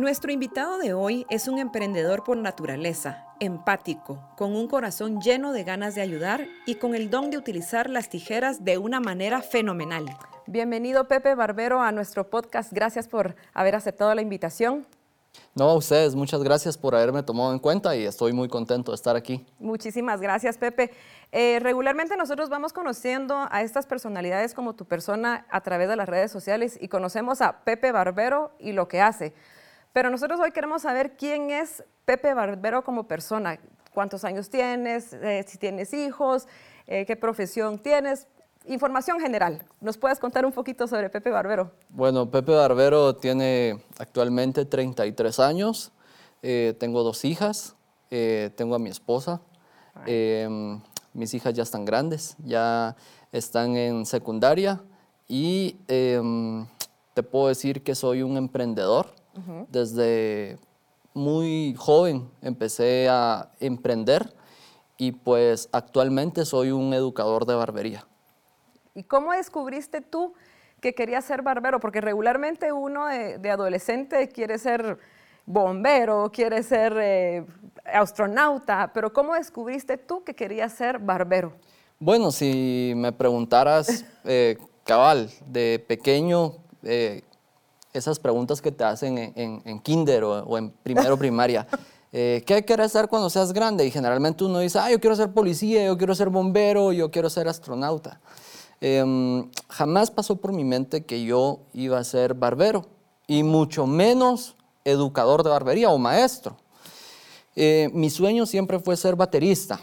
Nuestro invitado de hoy es un emprendedor por naturaleza, empático, con un corazón lleno de ganas de ayudar y con el don de utilizar las tijeras de una manera fenomenal. Bienvenido Pepe Barbero a nuestro podcast. Gracias por haber aceptado la invitación. No, a ustedes, muchas gracias por haberme tomado en cuenta y estoy muy contento de estar aquí. Muchísimas gracias, Pepe. Eh, regularmente nosotros vamos conociendo a estas personalidades como tu persona a través de las redes sociales y conocemos a Pepe Barbero y lo que hace. Pero nosotros hoy queremos saber quién es Pepe Barbero como persona. ¿Cuántos años tienes? Eh, si tienes hijos, eh, qué profesión tienes. Información general. ¿Nos puedes contar un poquito sobre Pepe Barbero? Bueno, Pepe Barbero tiene actualmente 33 años. Eh, tengo dos hijas. tengo a mi esposa. Em, mis hijas ya están grandes, ya están en secundaria y em, te puedo decir que soy un emprendedor. Desde muy joven empecé a emprender y pues actualmente soy un educador de barbería. ¿Y cómo descubriste tú que querías ser barbero? Porque regularmente uno de, adolescente quiere ser bombero, quiere ser eh, astronauta, pero ¿cómo descubriste tú que querías ser barbero? Bueno, si me preguntaras, eh, cabal, de pequeño, eh, esas preguntas que te hacen en, kinder o, en primero primaria. Eh, ¿Qué quieres ser cuando seas grande? Y generalmente uno dice, ah, yo quiero ser policía, yo quiero ser bombero, yo quiero ser astronauta. Em, jamás pasó por mi mente que yo iba a ser barbero y mucho menos educador de barbería o maestro. Eh, mi sueño siempre fue ser baterista.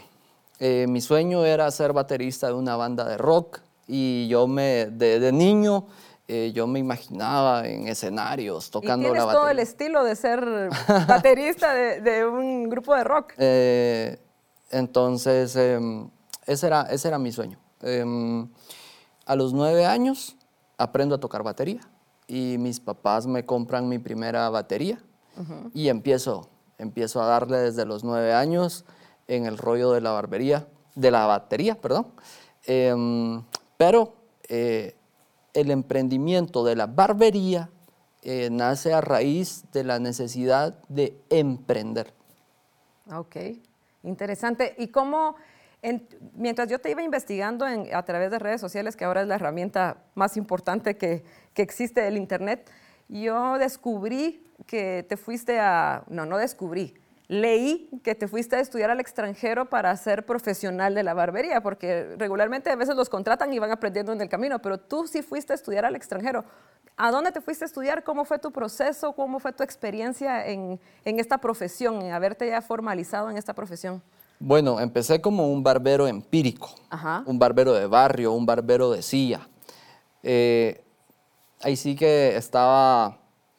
Eh, mi sueño era ser baterista de una banda de rock y yo me, de, de niño eh, yo me imaginaba en escenarios tocando ¿Y tienes todo el estilo de ser baterista de, un grupo de rock. Eh, entonces, em, ese, era, ese era mi sueño. Em, a los nueve años aprendo a tocar batería y mis papás me compran mi primera batería y empiezo, empiezo a darle desde los nueve años en el rollo de la barbería, de la batería, perdón. Em, pero eh, el emprendimiento de la barbería eh, nace a raíz de la necesidad de emprender. Ok, interesante. ¿Y cómo, mientras yo te iba investigando a través de redes sociales, que ahora es la herramienta más importante que, que existe del Internet, yo descubrí que te fuiste a, no, no descubrí, leí que te fuiste a estudiar al extranjero para ser profesional de la barbería, porque regularmente a veces los contratan y van aprendiendo en el camino, pero tú sí fuiste a estudiar al extranjero. ¿A dónde te fuiste a estudiar? ¿Cómo fue tu proceso? ¿Cómo fue tu experiencia en, esta profesión, en haberte ya formalizado en esta profesión? Bueno, empecé como un barbero empírico, un barbero de barrio, un barbero de silla. Eh, ahí sí que estaba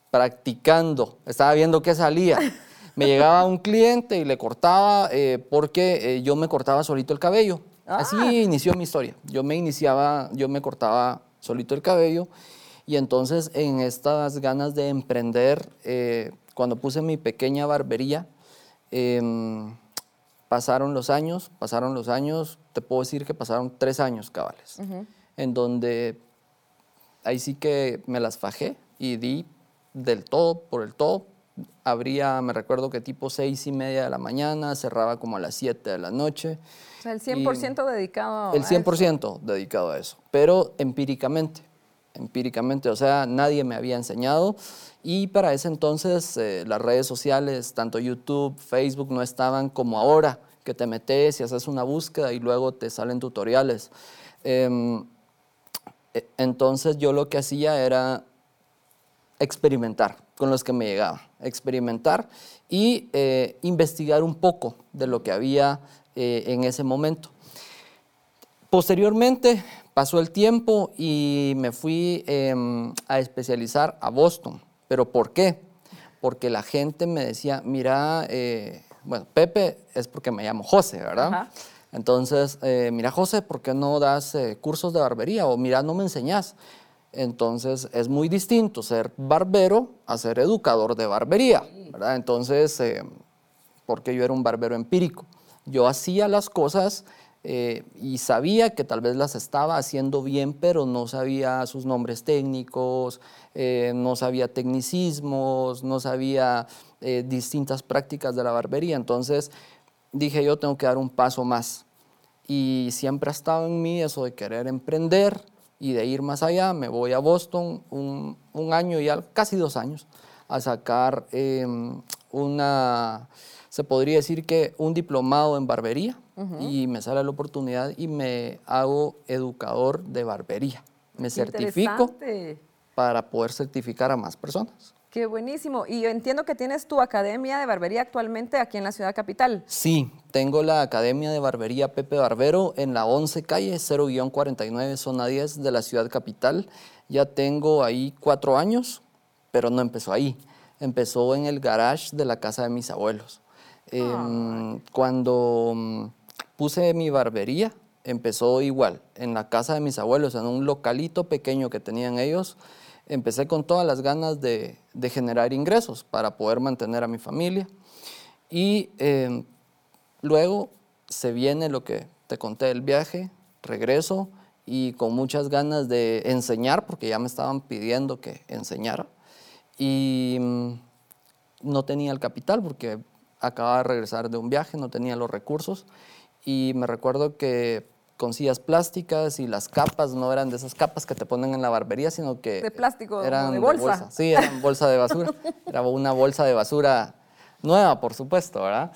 practicando, estaba viendo qué salía. me llegaba un cliente y le cortaba eh, porque eh, yo me cortaba solito el cabello. Así ah. inició mi historia. Yo me iniciaba, yo me cortaba solito el cabello y entonces en estas ganas de emprender, eh, cuando puse mi pequeña barbería, em, pasaron los años, pasaron los años, te puedo decir que pasaron tres años cabales, en donde ahí sí que me las fajé y di del todo por el todo abría, me recuerdo que tipo seis y media de la mañana, cerraba como a las siete de la noche. O sea, el 100% dedicado El 100% dedicado a eso, pero empíricamente, empíricamente, o sea, nadie me había enseñado y para ese entonces eh, las redes sociales, tanto YouTube, Facebook, no estaban como ahora, que te metes y haces una búsqueda y luego te salen tutoriales. Em, e, entonces yo lo que hacía era experimentar con los que me llegaba, experimentar y eh, investigar un poco de lo que había eh, en ese momento. Posteriormente pasó el tiempo y me fui em, a especializar a Boston. ¿Pero por qué? Porque la gente me decía, mira, eh, bueno, Pepe es porque me llamo José, ¿verdad? Entonces, mira, José, ¿por qué no das cursos de barbería? O mira, no me enseñas. Entonces es muy distinto ser barbero a ser educador de barbería, ¿verdad? Entonces, eh, porque yo era un barbero empírico, yo hacía las cosas eh, y sabía que tal vez las estaba haciendo bien, pero no sabía sus nombres técnicos, eh, no sabía tecnicismos, no sabía distintas prácticas de la barbería. Entonces dije, yo tengo que dar un paso más. Y siempre ha estado en mí eso de querer emprender y de ir más allá. Me voy a Boston un, un año, ya casi dos años, a sacar em, una, se podría decir que un diplomado en barbería y me sale la oportunidad y me hago educador de barbería. Me certifico para poder certificar a más personas. Qué buenísimo. Y yo entiendo que tienes tu academia de barbería actualmente aquí en la ciudad capital. Sí, tengo la academia de barbería Pepe Barbero en la 11 calle 0-49, zona 10 de la ciudad capital. Ya tengo ahí cuatro años, pero no empezó ahí. Empezó en el garage de la casa de mis abuelos. Em, cuando mm, puse mi barbería, empezó igual, en la casa de mis abuelos, en un localito pequeño que tenían ellos. Empecé con todas las ganas de, generar ingresos para poder mantener a mi familia. Y em, luego se viene lo que te conté del viaje, regreso y con muchas ganas de enseñar, porque ya me estaban pidiendo que enseñara. Y mm, no tenía el capital porque acababa de regresar de un viaje, no tenía los recursos y me recuerdo que con sillas plásticas y las capas no eran de esas capas que te ponen en la barbería, sino que... De plástico, eran de bolsa. Sí, eran bolsa de basura. Era una bolsa de basura nueva, por supuesto, ¿verdad?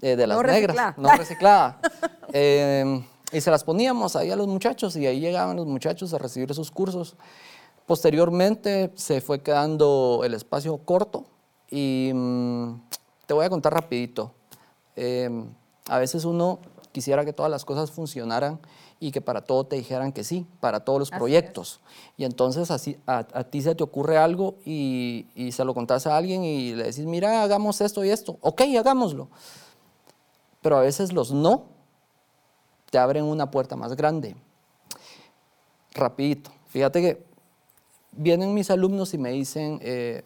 Eh, de las negras, no reciclada. Em, y se las poníamos ahí a los muchachos y ahí llegaban los muchachos a recibir sus cursos. Posteriormente se fue quedando el espacio corto y mm, te voy a contar rapidito. Em, a veces uno quisiera que todas las cosas funcionaran y que para todo te dijeran que sí, para todos los proyectos. Y entonces así, a, ti se te ocurre algo y, se lo contás a alguien y le decís, mira, hagamos esto y esto. Ok, hagámoslo. Pero a veces los no te abren una puerta más grande. Rapidito. Fíjate que vienen mis alumnos y me dicen, eh,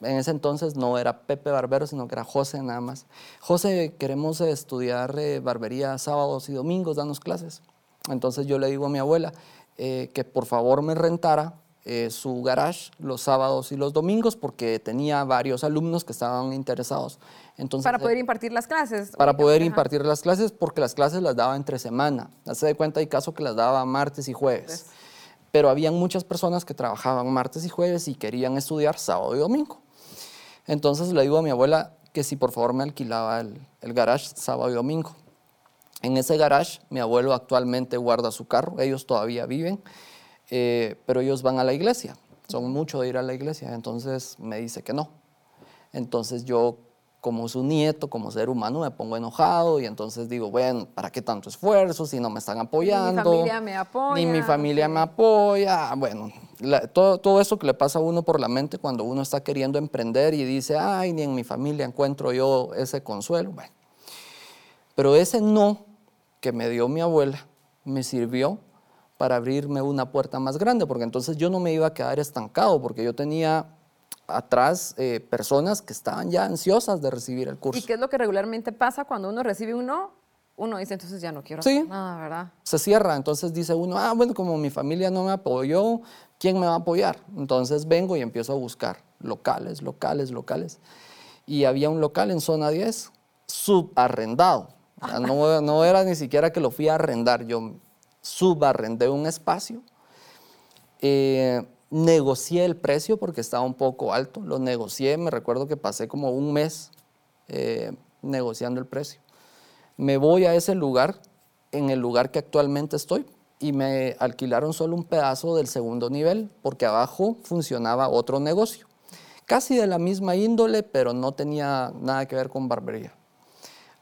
en ese entonces no era Pepe Barbero, sino que era José nada más. José, queremos estudiar eh, barbería sábados y domingos, danos clases. Entonces yo le digo a mi abuela eh, que por favor me rentara eh, su garage los sábados y los domingos porque tenía varios alumnos que estaban interesados. Entonces, para poder impartir las clases. Para poder impartir las clases porque las clases las daba entre semana. Hace de cuenta hay caso que las daba martes y jueves. Pero habían muchas personas que trabajaban martes y jueves y querían estudiar sábado y domingo. Entonces le digo a mi abuela que si por favor me alquilaba el, garage sábado y domingo. En ese garage mi abuelo actualmente guarda su carro, ellos todavía viven, eh, pero ellos van a la iglesia, son mucho de ir a la iglesia, entonces me dice que no. Entonces yo como su nieto, como ser humano, me pongo enojado y entonces digo, bueno, ¿para qué tanto esfuerzo si no me están apoyando? Ni mi familia me apoya. Ni mi familia me apoya. Bueno, todo, todo eso que le pasa a uno por la mente cuando uno está queriendo emprender y dice, ay, ni en mi familia encuentro yo ese consuelo. Bueno, pero ese no que me dio mi abuela me sirvió para abrirme una puerta más grande, porque entonces yo no me iba a quedar estancado, porque yo tenía atrás eh, personas que estaban ya ansiosas de recibir el curso. ¿Y qué es lo que regularmente pasa cuando uno recibe un no? Uno dice, entonces ya no quiero hacer nada, ¿verdad? Se cierra, entonces dice uno, ah, bueno, como mi familia no me apoyó, ¿quién me va a apoyar? Entonces vengo y empiezo a buscar locales, locales, locales. Y había un local en zona 10, subarrendado. no, no era ni siquiera que lo fui a arrendar, yo subarrendé un espacio. Eh, negocié el precio porque estaba un poco alto, lo negocié, me recuerdo que pasé como un mes eh, negociando el precio. Me voy a ese lugar, en el lugar que actualmente estoy, y me alquilaron solo un pedazo del segundo nivel porque abajo funcionaba otro negocio, casi de la misma índole, pero no tenía nada que ver con barbería.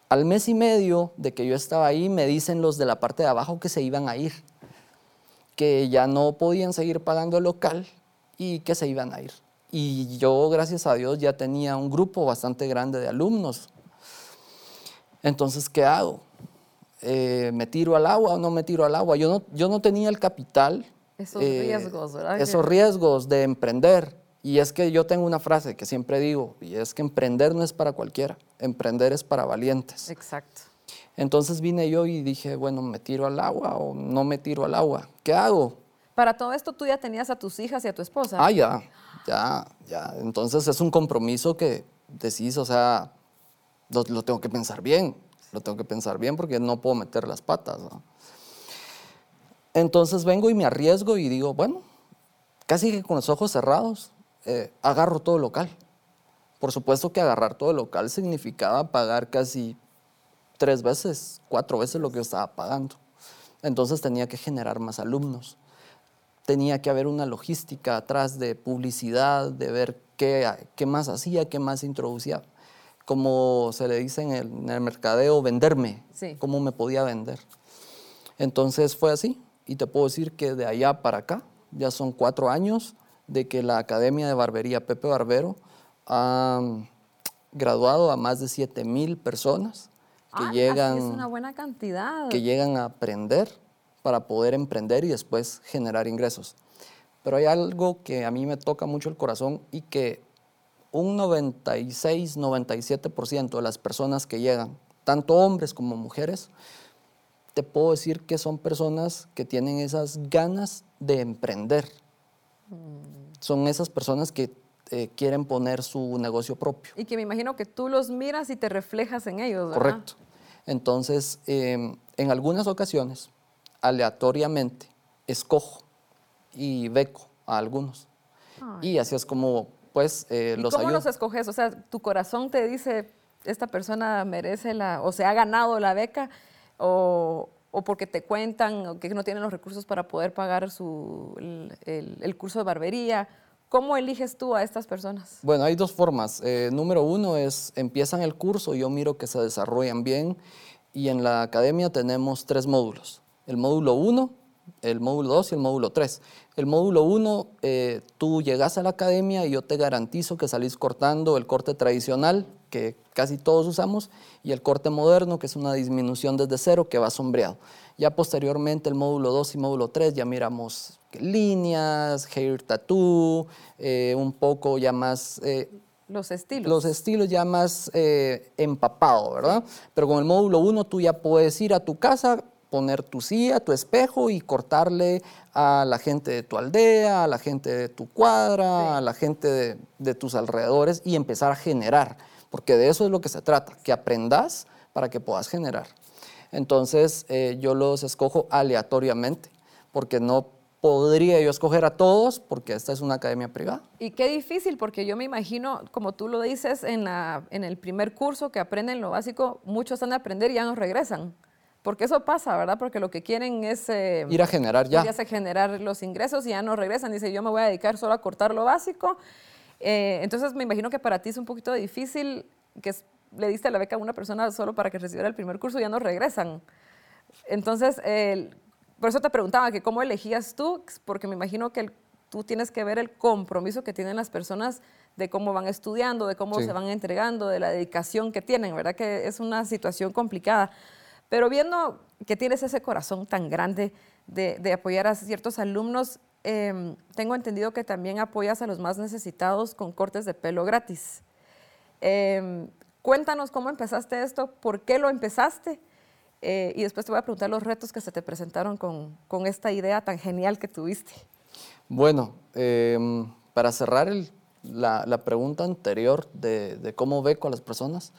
Al mes y medio de que yo estaba ahí, me dicen los de la parte de abajo que se iban a ir que ya no podían seguir pagando el local y que se iban a ir. Y yo, gracias a Dios, ya tenía un grupo bastante grande de alumnos. Entonces, ¿qué hago? Eh, ¿Me tiro al agua o no me tiro al agua? Yo no, yo no tenía el capital. Esos eh, riesgos, ¿verdad? Esos riesgos de emprender. Y es que yo tengo una frase que siempre digo, y es que emprender no es para cualquiera, emprender es para valientes. Exacto. Entonces vine yo y dije, bueno, ¿me tiro al agua o no me tiro al agua? ¿Qué hago? Para todo esto tú ya tenías a tus hijas y a tu esposa. Ah, ya, ya, ya. Entonces es un compromiso que decís, o sea, lo, tengo que pensar bien, lo tengo que pensar bien porque no puedo meter las patas. Entonces vengo y me arriesgo y digo, bueno, casi que con los ojos cerrados, eh, agarro todo local. Por supuesto que agarrar todo local significaba pagar casi tres veces, cuatro veces lo que yo estaba pagando. Entonces tenía que generar más alumnos. Tenía que haber una logística atrás de publicidad, de ver qué, qué más hacía, qué más introducía. Como se le dice en el, mercadeo, venderme, cómo me podía vender. Entonces fue así. Y te puedo decir que de allá para acá, ya son cuatro años de que la Academia de Barbería Pepe Barbero ha graduado a más de 7 mil personas que, ah, llegan, es una buena cantidad. que llegan a aprender para poder emprender y después generar ingresos. Pero hay algo que a mí me toca mucho el corazón y que un 96, 97% de las personas que llegan, tanto hombres como mujeres, te puedo decir que son personas que tienen esas ganas de emprender. Mm. Son esas personas que eh, quieren poner su negocio propio. Y que me imagino que tú los miras y te reflejas en ellos. ¿verdad? Correcto. Entonces, em, en algunas ocasiones, aleatoriamente, escojo y beco a algunos. Y así es como, pues, eh, los ¿Cómo los escoges? O sea, tu corazón te dice, esta persona merece la, o se ha ganado la beca, o, o porque te cuentan o que no tienen los recursos para poder pagar su, el, el curso de barbería, ¿Cómo eliges tú a estas personas? Bueno, hay dos formas. Eh, número uno es, empiezan el curso, yo miro que se desarrollan bien y en la academia tenemos tres módulos. El módulo 1, el módulo 2 y el módulo 3. El módulo 1, eh, tú llegas a la academia y yo te garantizo que salís cortando el corte tradicional, que casi todos usamos, y el corte moderno, que es una disminución desde cero, que va sombreado. Ya posteriormente el módulo 2 y módulo 3 ya miramos líneas, hair tattoo, eh, un poco ya más... Eh, los estilos. Los estilos ya más eh, empapado, ¿verdad? Pero con el módulo 1 tú ya puedes ir a tu casa, poner tu silla, tu espejo y cortarle a la gente de tu aldea, a la gente de tu cuadra, a la gente de, de, tus alrededores y empezar a generar, porque de eso es lo que se trata, que aprendas para que puedas generar. Entonces yo los escojo aleatoriamente, porque no podría yo escoger a todos porque esta es una academia privada. Y qué difícil, porque yo me imagino, como tú lo dices, en, la, en el primer curso que aprenden lo básico, muchos están a aprender y ya no regresan. Porque eso pasa, ¿verdad? Porque lo que quieren es... Eh, ir a generar ya. Ir a generar los ingresos y ya no regresan. Dice, yo me voy a dedicar solo a cortar lo básico. Eh, entonces me imagino que para ti es un poquito difícil que le diste la beca a una persona solo para que recibiera el primer curso ya no regresan. Entonces, el por eso te preguntaba que cómo elegías tú, porque me imagino que tú tienes que ver el compromiso que tienen las personas de cómo van estudiando, de cómo se van entregando, de la dedicación que tienen, ¿verdad? Que es una situación complicada. Pero viendo que tienes ese corazón tan grande de, apoyar a ciertos alumnos, em, tengo entendido que también apoyas a los más necesitados con cortes de pelo gratis. Em, cuéntanos cómo empezaste esto, por qué lo empezaste eh, y después te voy a preguntar los retos que se te presentaron con, con esta idea tan genial que tuviste. Bueno, em, para cerrar la, pregunta anterior de, cómo beco a las personas,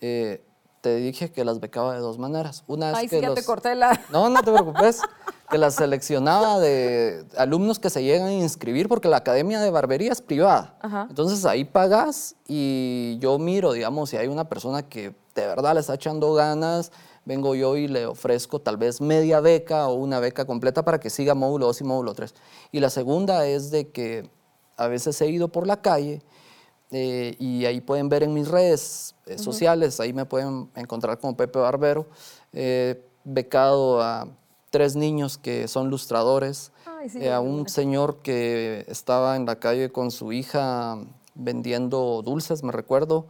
eh, te dije que las becaba de dos maneras. Una es Ay, que sí, ya te corté la... No, no te preocupes. que las seleccionaba de alumnos que se llegan a inscribir porque la academia de barbería es privada. Entonces ahí pagas y yo miro, digamos, si hay una persona que de verdad le está echando ganas, vengo yo y le ofrezco tal vez media beca o una beca completa para que siga módulo 2 y módulo 3. Y la segunda es de que a veces he ido por la calle eh, y ahí pueden ver en mis redes eh, sociales, ahí me pueden encontrar como Pepe Barbero, eh, becado a tres niños que son lustradores, a un señor que estaba en la calle con su hija vendiendo dulces, me recuerdo,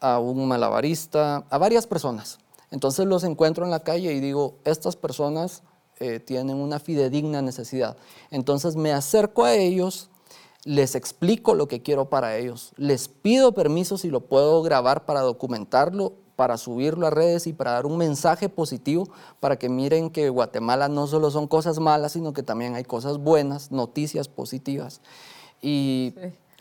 a un malabarista, a varias personas. Entonces los encuentro en la calle y digo, estas personas eh, tienen una fidedigna necesidad. Entonces me acerco a ellos, les explico lo que quiero para ellos, les pido permiso si lo puedo grabar para documentarlo, para subirlo a redes y para dar un mensaje positivo, para que miren que Guatemala no solo son cosas malas, sino que también hay cosas buenas, noticias positivas. Y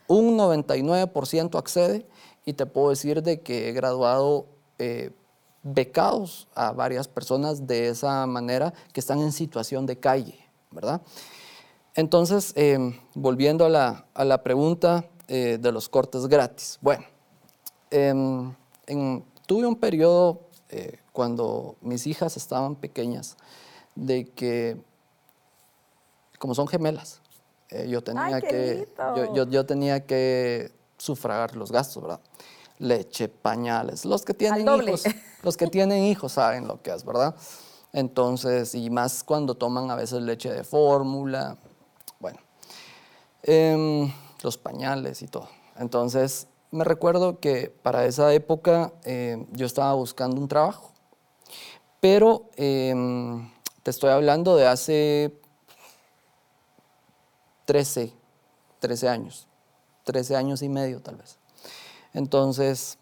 un 99% accede y te puedo decir de que he graduado eh, becados a varias personas de esa manera que están en situación de calle, ¿verdad? Entonces, em, volviendo a la, a la pregunta eh, de los cortes gratis. Bueno, em, tuve un periodo eh, cuando mis hijas estaban pequeñas de que, como son gemelas, eh, yo, tenía que, yo, yo, tenía que sufragar los gastos, ¿verdad? Leche, pañales, los que tienen hijos, los que tienen hijos saben lo que es, ¿verdad? Entonces, y más cuando toman a veces leche de fórmula, em, los pañales y todo. Entonces, me recuerdo que para esa época eh, yo estaba buscando un trabajo, pero em, te estoy hablando de hace 13, 13 años, 13 años y medio tal vez. Entonces,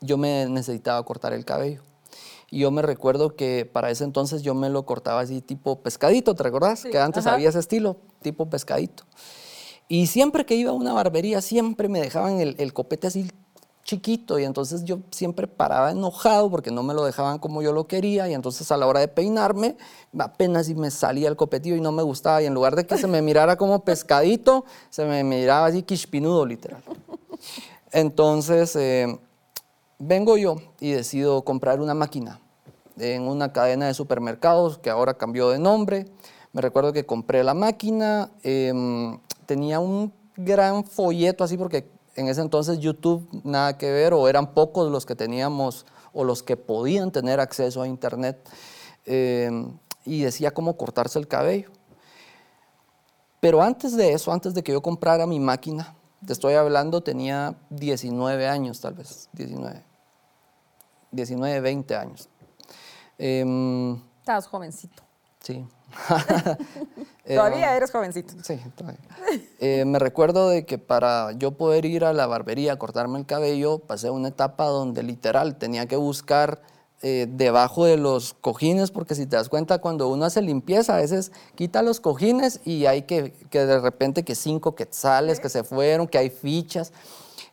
yo me necesitaba cortar el cabello. Y yo me recuerdo que para ese entonces yo me lo cortaba así tipo pescadito, ¿te recordás? que antes había ese estilo, tipo pescadito. Y siempre que iba a una barbería, siempre me dejaban el, el, copete así chiquito y entonces yo siempre paraba enojado porque no me lo dejaban como yo lo quería y entonces a la hora de peinarme apenas y me salía el copetillo y no me gustaba y en lugar de que se me mirara como pescadito, se me miraba así quispinudo literal. Entonces eh, vengo yo y decido comprar una máquina en una cadena de supermercados que ahora cambió de nombre. Me recuerdo que compré la máquina, em, tenía un gran folleto así porque en ese entonces YouTube nada que ver o eran pocos los que teníamos o los que podían tener acceso a internet em, y decía cómo cortarse el cabello. Pero antes de eso, antes de que yo comprara mi máquina, te estoy hablando, tenía 19 años tal vez, 19, 19, 20 años. Em, Estabas jovencito. Sí. todavía eres jovencito. Sí, todavía. Eh, me recuerdo de que para yo poder ir a la barbería a cortarme el cabello, pasé una etapa donde literal tenía que buscar eh, debajo de los cojines, porque si te das cuenta, cuando uno hace limpieza, a veces quita los cojines y hay que, que de repente que cinco quetzales que se fueron, que hay fichas.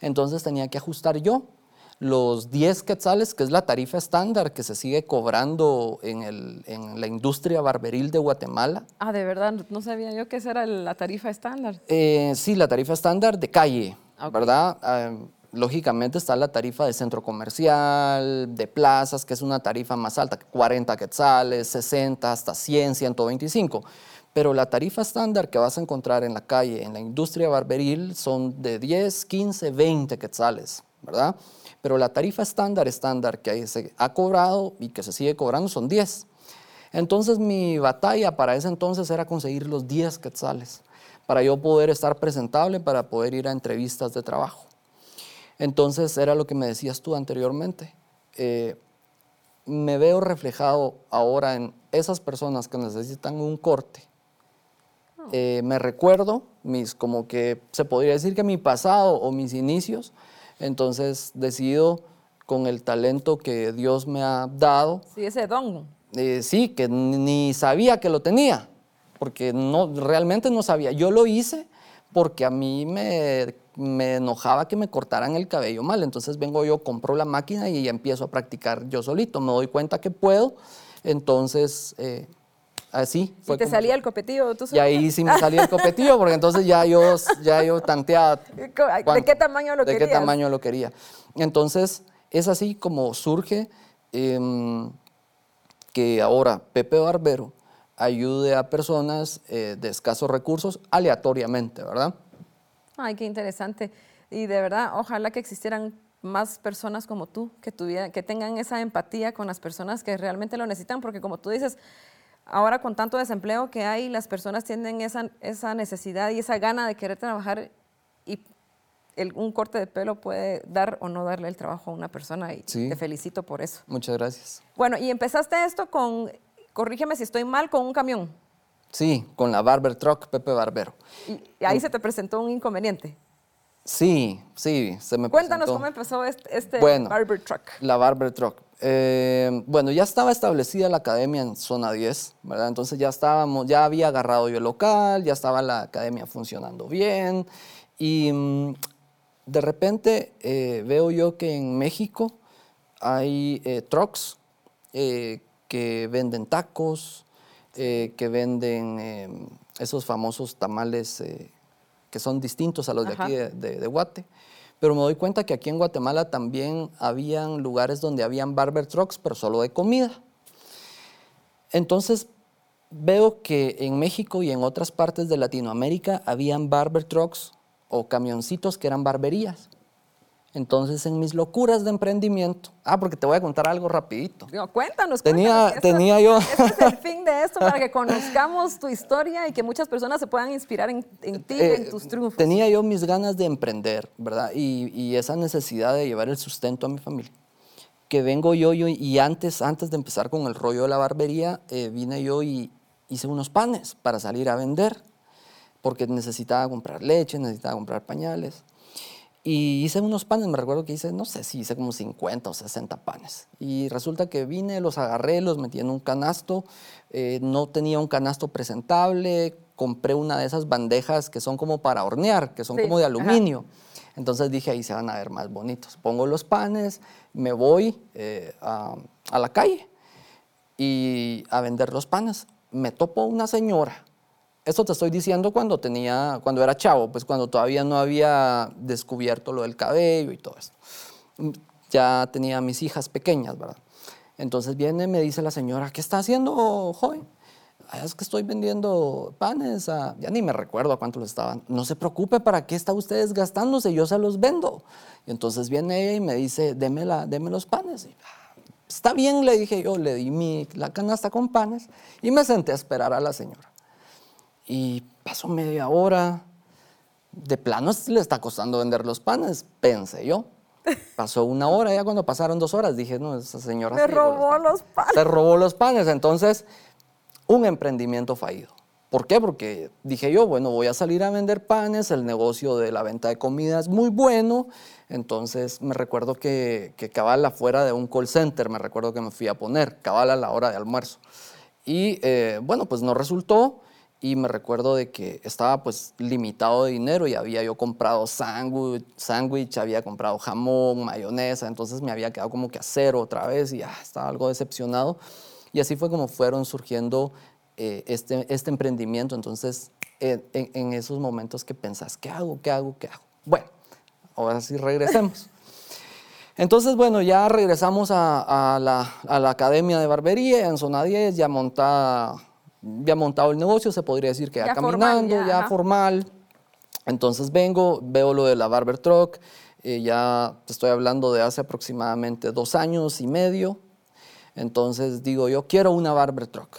Entonces tenía que ajustar yo los 10 quetzales, que es la tarifa estándar que se sigue cobrando en, el, en, la industria barberil de Guatemala. Ah, de verdad, no sabía yo que esa era la tarifa estándar. Eh, sí, la tarifa estándar de calle, ¿verdad? Ah, lógicamente está la tarifa de centro comercial, de plazas, que es una tarifa más alta, 40 quetzales, 60, hasta 100, 125. Pero la tarifa estándar que vas a encontrar en la calle, en la industria barberil, son de 10, 15, 20 quetzales, ¿verdad? Pero la tarifa estándar estándar que se ha cobrado y que se sigue cobrando son 10. Entonces mi batalla para ese entonces era conseguir los 10 quetzales para yo poder estar presentable, para poder ir a entrevistas de trabajo. Entonces era lo que me decías tú anteriormente. Eh, me veo reflejado ahora en esas personas que necesitan un corte. Eh, me recuerdo mis, como que se podría decir que mi pasado o mis inicios entonces decido con el talento que Dios me ha dado. Sí, ese don. Eh, sí, que ni sabía que lo tenía, porque no, realmente no sabía. Yo lo hice porque a mí me, enojaba que me cortaran el cabello mal. Entonces vengo yo, compro la máquina y empiezo a practicar yo solito. Me doy cuenta que puedo. Entonces eh, así. Fue ¿Y te salía el copetillo? ¿tú y ahí sí me salía el copetillo, porque entonces ya yo, ya yo tanteaba. ¿De qué tamaño lo quería? De qué tamaño lo quería. Entonces, es así como surge em, que ahora Pepe Barbero ayude a personas eh, de escasos recursos aleatoriamente, ¿verdad? Ay, qué interesante. Y de verdad, ojalá que existieran más personas como tú que, tuvieran, que tengan esa empatía con las personas que realmente lo necesitan, porque como tú dices, ahora con tanto desempleo que hay, las personas tienen esa, esa necesidad y esa gana de querer trabajar y un corte de pelo puede dar o no darle el trabajo a una persona y te felicito por eso. Muchas gracias. Bueno, y empezaste esto con, corrígeme si estoy mal, con un camión. Sí, con la Barber Truck Pepe Barbero. ¿Y, ahí se te presentó un inconveniente? Sí, sí, se me Cuéntanos cómo empezó este, este Barber Truck. La Barber Truck. Eh, bueno, ya estaba establecida la academia en zona 10, ¿verdad? Entonces ya estábamos, ya había agarrado yo el local, ya estaba la academia funcionando bien y mm, de repente eh, veo yo que en México hay eh, trucks que venden tacos, que venden esos famosos tamales que son distintos a los de aquí de, Guate. Pero me doy cuenta que aquí en Guatemala también habían lugares donde habían barber trucks, pero solo de comida. Entonces veo que en México y en otras partes de Latinoamérica habían barber trucks o camioncitos que eran barberías. Entonces, en mis locuras de emprendimiento, ah, porque te voy a contar algo rapidito. cuéntanos, tenía, tenía yo... Este es el fin de esto, para que conozcamos tu historia y que muchas personas se puedan inspirar en, ti, eh, en tus triunfos. Tenía yo mis ganas de emprender, ¿verdad? Y, esa necesidad de llevar el sustento a mi familia. Que vengo yo, yo y antes, antes de empezar con el rollo de la barbería, eh, vine yo y hice unos panes para salir a vender, porque necesitaba comprar leche, necesitaba comprar pañales. Y hice unos panes, me recuerdo que hice, no sé si hice como 50 o 60 panes. Y resulta que vine, los agarré, los metí en un canasto. Eh, no tenía un canasto presentable. Compré una de esas bandejas que son como para hornear, que son como de aluminio. Entonces dije, ahí se van a ver más bonitos. Pongo los panes, me voy eh, a, a la calle y a vender los panes. Me topo una señora esto te estoy diciendo cuando tenía, cuando era chavo, pues cuando todavía no había descubierto lo del cabello y todo eso. Ya tenía mis hijas pequeñas, ¿verdad? Entonces viene me dice la señora, ¿qué está haciendo, joven? Ah, es que estoy vendiendo panes, ya ni me recuerdo a cuánto los estaban. No se preocupe, ¿para qué está usted desgastándose? Yo se los vendo. Y entonces viene ella y me dice, deme, la, deme los panes. Ah, está bien, le dije yo, le di mi, la canasta con panes y me senté a esperar a la señora. Y pasó media hora. De plano le está costando vender los panes, pensé yo. Pasó una hora, ya cuando pasaron dos horas dije, no, esa señora... Me robó los panes. Se robó los panes. Entonces, un emprendimiento fallido. ¿Por qué? Porque dije yo, bueno, voy a salir a vender panes, el negocio de la venta de comida es muy bueno. Entonces me recuerdo que, que cabal afuera de un call center, me recuerdo que me fui a poner, cabal a la hora de almuerzo. Y eh, bueno, pues no resultó y me recuerdo de que estaba pues limitado de dinero y había yo comprado sándwich, había comprado jamón, mayonesa, entonces me había quedado como que a cero otra vez y estaba algo decepcionado. Y así fue como fueron surgiendo eh, este, este emprendimiento. Entonces, en, esos momentos que pensás, ¿qué hago? ¿Qué hago? ¿Qué hago? Bueno, ahora sí regresemos. Entonces, bueno, ya regresamos a, la, a la Academia de Barbería en Zona 10, ya montada ya montado el negocio, se podría decir que ya, caminando, ya, formal. Entonces vengo, veo lo de la Barber Truck, eh, ya te estoy hablando de hace aproximadamente dos años y medio. Entonces digo, yo quiero una Barber Truck.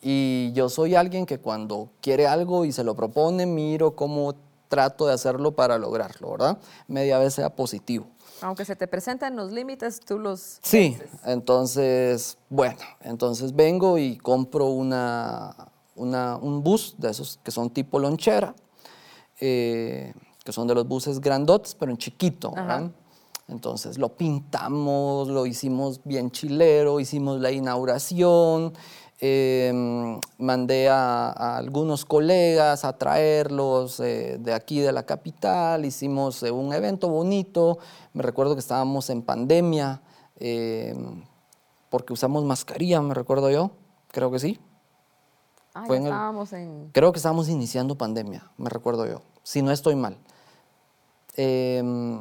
Y yo soy alguien que cuando quiere algo y se lo propone, miro cómo trato de hacerlo para lograrlo, ¿verdad? Media vez sea positivo. Aunque se te presentan los límites, tú los... Sí, entonces, bueno, entonces vengo y compro una, un bus de esos que son tipo lonchera, eh, que son de los buses grandotes, pero en chiquito. Entonces lo pintamos, lo hicimos bien chilero, hicimos la inauguración, Em, mandé a, algunos colegas a traerlos eh, de aquí de la capital, hicimos eh, un evento bonito, me recuerdo que estábamos en pandemia, em, porque usamos mascarilla, me recuerdo yo, creo que sí. Ah, estábamos en... Creo que estábamos iniciando pandemia, me recuerdo yo, si no estoy mal. Em,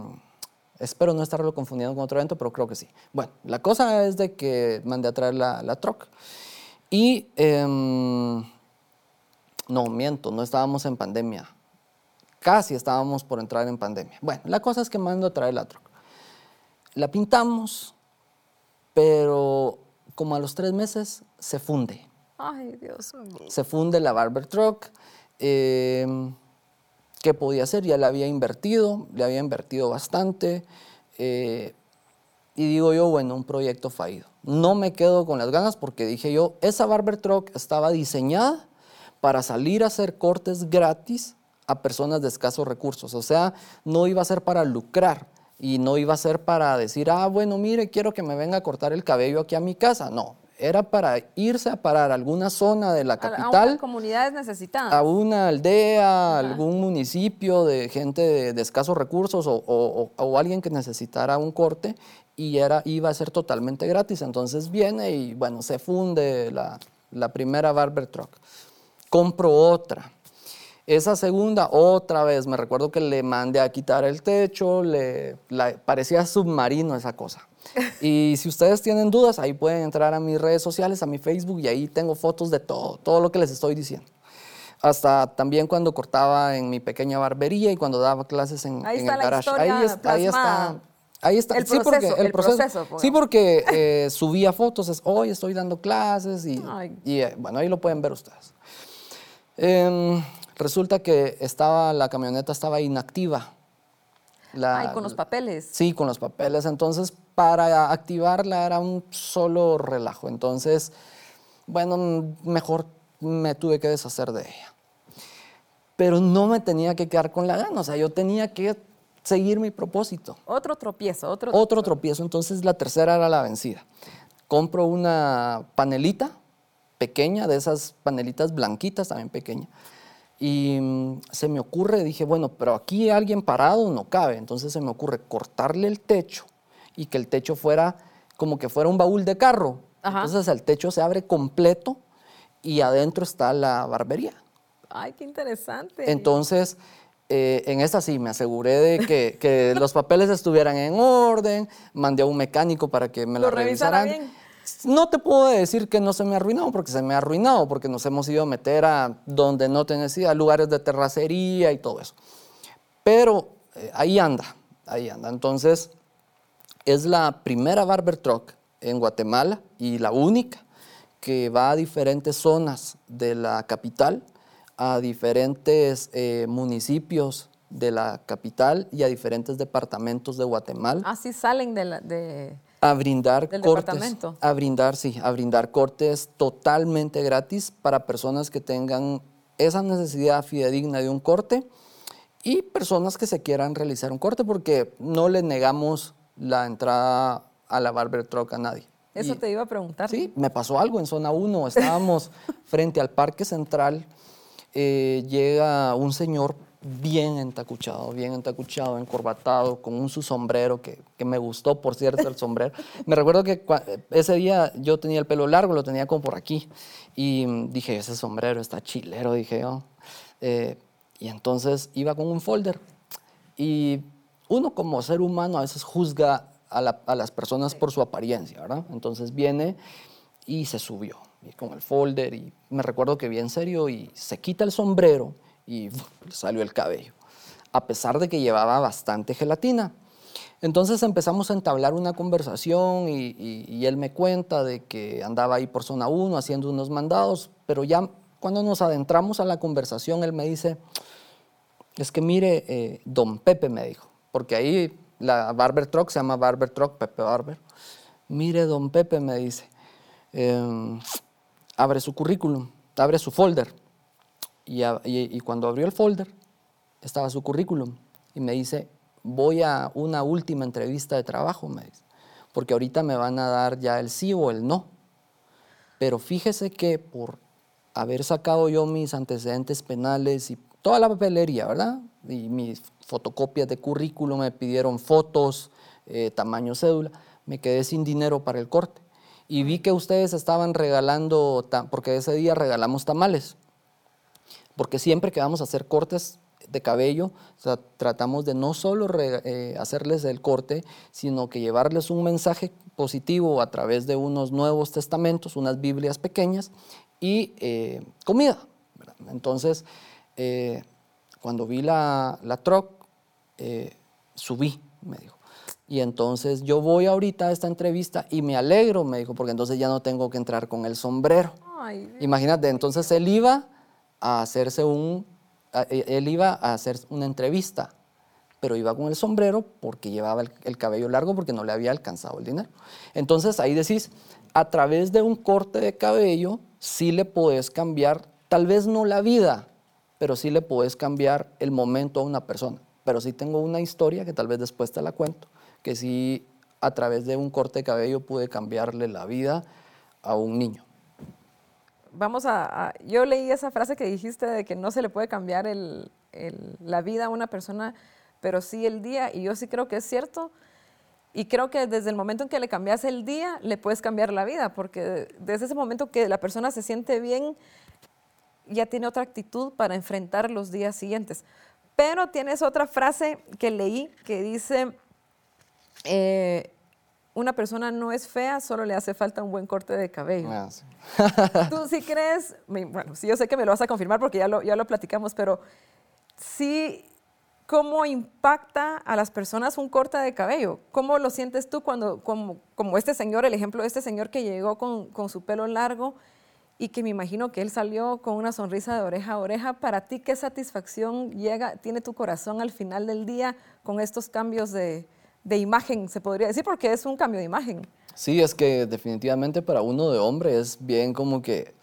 espero no estarlo confundiendo con otro evento, pero creo que sí. Bueno, la cosa es de que mandé a traer la, la troca. Y, em, no, miento, no estábamos en pandemia. Casi estábamos por entrar en pandemia. Bueno, la cosa es que mando a traer la truck. La pintamos, pero como a los tres meses se funde. Ay, Dios mío. Se funde la barber truck. Em, ¿Qué podía hacer? Ya le había invertido, le había invertido bastante. Eh, y digo yo, bueno, un proyecto fallido. No me quedo con las ganas porque dije yo, esa barber truck estaba diseñada para salir a hacer cortes gratis a personas de escasos recursos. O sea, no iba a ser para lucrar y no iba a ser para decir, ah, bueno, mire, quiero que me venga a cortar el cabello aquí a mi casa. No, era para irse a parar a alguna zona de la capital. A, comunidades necesitadas. A una aldea, algún municipio de gente de, escasos recursos o, alguien que necesitara un corte y era, iba a ser totalmente gratis. Entonces viene y bueno, se funde la, la primera barber truck. Compro otra esa segunda, otra vez, me recuerdo que le mandé a quitar el techo, le, parecía submarino esa cosa. Y si ustedes tienen dudas, ahí pueden entrar a mis redes sociales, a mi Facebook, y ahí tengo fotos de todo, todo lo que les estoy diciendo. Hasta también cuando cortaba en mi pequeña barbería y cuando daba clases en, ahí en el garage. ahí, ahí, está. Ahí está. El proceso, sí, porque, el, proceso, sí, porque eh, subía fotos, es, hoy estoy dando clases y, y eh, bueno, ahí lo pueden ver ustedes. Eh, Resulta que estaba, la camioneta estaba inactiva. Ay, con los papeles. Sí, con los papeles. Entonces, para activarla era un solo relajo. Entonces, bueno, mejor me tuve que deshacer de ella. Pero no me tenía que quedar con la gana. O sea, yo tenía que seguir mi propósito. Otro tropiezo, otro Otro tropiezo. Entonces, la tercera era la vencida. Compro una panelita pequeña, de esas panelitas blanquitas, también pequeña y mm, se me ocurre, dije, bueno, pero aquí alguien parado no cabe. Entonces se me ocurre cortarle el techo y que el techo fuera como que fuera un baúl de carro. Entonces el techo se abre completo y adentro está la barbería. Ay, qué interesante. Entonces, eh, en esta sí me aseguré de que, los papeles estuvieran en orden, mandé a un mecánico para que me lo, lo revisaran. Bien no te puedo decir que no se me ha arruinado, porque se me ha arruinado, porque nos hemos ido a meter a donde no te a lugares de terracería y todo eso. Pero eh, ahí anda, ahí anda. Entonces, es la primera barber truck en Guatemala y la única que va a diferentes zonas de la capital, a diferentes eh, municipios de la capital y a diferentes departamentos de Guatemala. Así ah, salen de, la, de a brindar cortes, a brindar, sí, a brindar cortes totalmente gratis para personas que tengan esa necesidad fidedigna de un corte y personas que se quieran realizar un corte porque no le negamos la entrada a la barber truck a nadie. Eso te iba a preguntar. Sí, me pasó algo en zona 1, estábamos frente al Parque Central, eh, llega un señor bien entacuchado, bien entacuchado, encorbatado, con un su sombrero que, que, me gustó, por cierto, el sombrero. me recuerdo que ese día yo tenía el pelo largo, lo tenía como por aquí, y dije, ese sombrero está chilero, dije yo. Eh, y entonces iba con un folder. Y uno como ser humano a veces juzga a, a las personas por su apariencia, ¿verdad? Entonces viene y se subió, y con el folder, y me recuerdo que bien serio, y se quita el sombrero y salió el cabello, a pesar de que llevaba bastante gelatina. Entonces empezamos a entablar una conversación y, él me cuenta de que andaba ahí por zona 1 haciendo unos mandados, pero ya cuando nos adentramos a la conversación, él me dice, es que mire, eh, don Pepe me dijo, porque ahí la Barber Truck se llama Barber Truck, Pepe Barber. Mire, don Pepe me dice, em, abre su currículum, abre su folder y, cuando abrió el folder, estaba su currículum y me dice, voy a una última entrevista de trabajo, me dice, porque ahorita me van a dar ya el sí o el no. Pero fíjese que por haber sacado yo mis antecedentes penales y toda la papelería, ¿verdad? Y mis fotocopias de currículum, me pidieron fotos, eh, tamaño cédula, me quedé sin dinero para el corte. Y vi que ustedes estaban regalando, porque ese día regalamos tamales porque siempre que vamos a hacer cortes de cabello, tratamos de no solo eh, hacerles el corte, sino que llevarles un mensaje positivo a través de unos nuevos testamentos, unas Biblias pequeñas y eh, comida. Entonces, eh, cuando vi la, la truck, subí, me dijo. Y entonces yo voy ahorita a esta entrevista y me alegro, me dijo, porque entonces ya no tengo que entrar con el sombrero. Imagínate, entonces él iba a hacerse un, e, él iba a hacer una entrevista, pero iba con el sombrero porque llevaba el, cabello largo porque no le había alcanzado el dinero. Entonces ahí decís, a través de un corte de cabello sí le puedes cambiar, tal vez no la vida, pero sí le puedes cambiar el momento a una persona. Pero sí tengo una historia que tal vez después te la cuento, que sí a través de un corte de cabello pude cambiarle la vida a un niño. Vamos a, yo leí esa frase que dijiste de que no se le puede cambiar la vida a una persona, pero sí el día, y yo sí creo que es cierto. Y creo que desde el momento en que le cambias el día, le puedes cambiar la vida, porque desde ese momento que la persona se siente bien, ya tiene otra actitud para enfrentar los días siguientes. Pero tienes otra frase que leí que dice, eh, una persona no es fea, solo le hace falta un buen corte de cabello. Ah, Tú sí crees, bueno, sí yo sé que me lo vas a confirmar porque ya lo, ya lo platicamos, pero sí, ¿cómo impacta a las personas un corte de cabello? ¿Cómo lo sientes tú cuando, como, como este señor, el ejemplo de este señor que llegó con, con su pelo largo y que me imagino que él salió con una sonrisa de oreja a oreja. Para ti, ¿qué satisfacción llega, tiene tu corazón al final del día con estos cambios de, de imagen, se podría decir, porque es un cambio de imagen? Sí, es que definitivamente para uno de hombre es bien como que,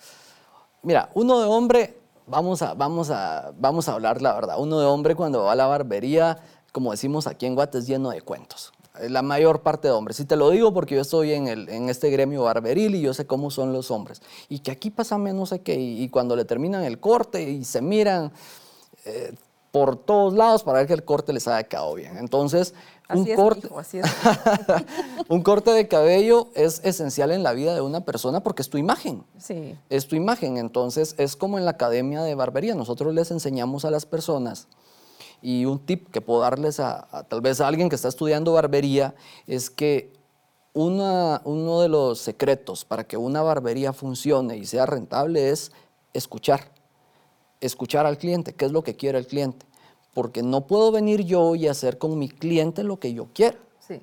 mira, uno de hombre, vamos a, vamos a, vamos a hablar la verdad, uno de hombre cuando va a la barbería, como decimos aquí en Guate, es lleno de cuentos la mayor parte de hombres. Y te lo digo porque yo estoy en, el, en este gremio barberil y yo sé cómo son los hombres. Y que aquí pasa menos sé qué, y, cuando le terminan el corte y se miran eh, por todos lados para ver que el corte les haya quedado bien. Entonces, un, corte, un corte de cabello es esencial en la vida de una persona porque es tu imagen. Sí. Es tu imagen. Entonces, es como en la academia de barbería. Nosotros les enseñamos a las personas y un tip que puedo darles a, tal vez a alguien que está estudiando barbería es que una, uno de los secretos para que una barbería funcione y sea rentable es escuchar. Escuchar al cliente, qué es lo que quiere el cliente. Porque no puedo venir yo y hacer con mi cliente lo que yo quiero.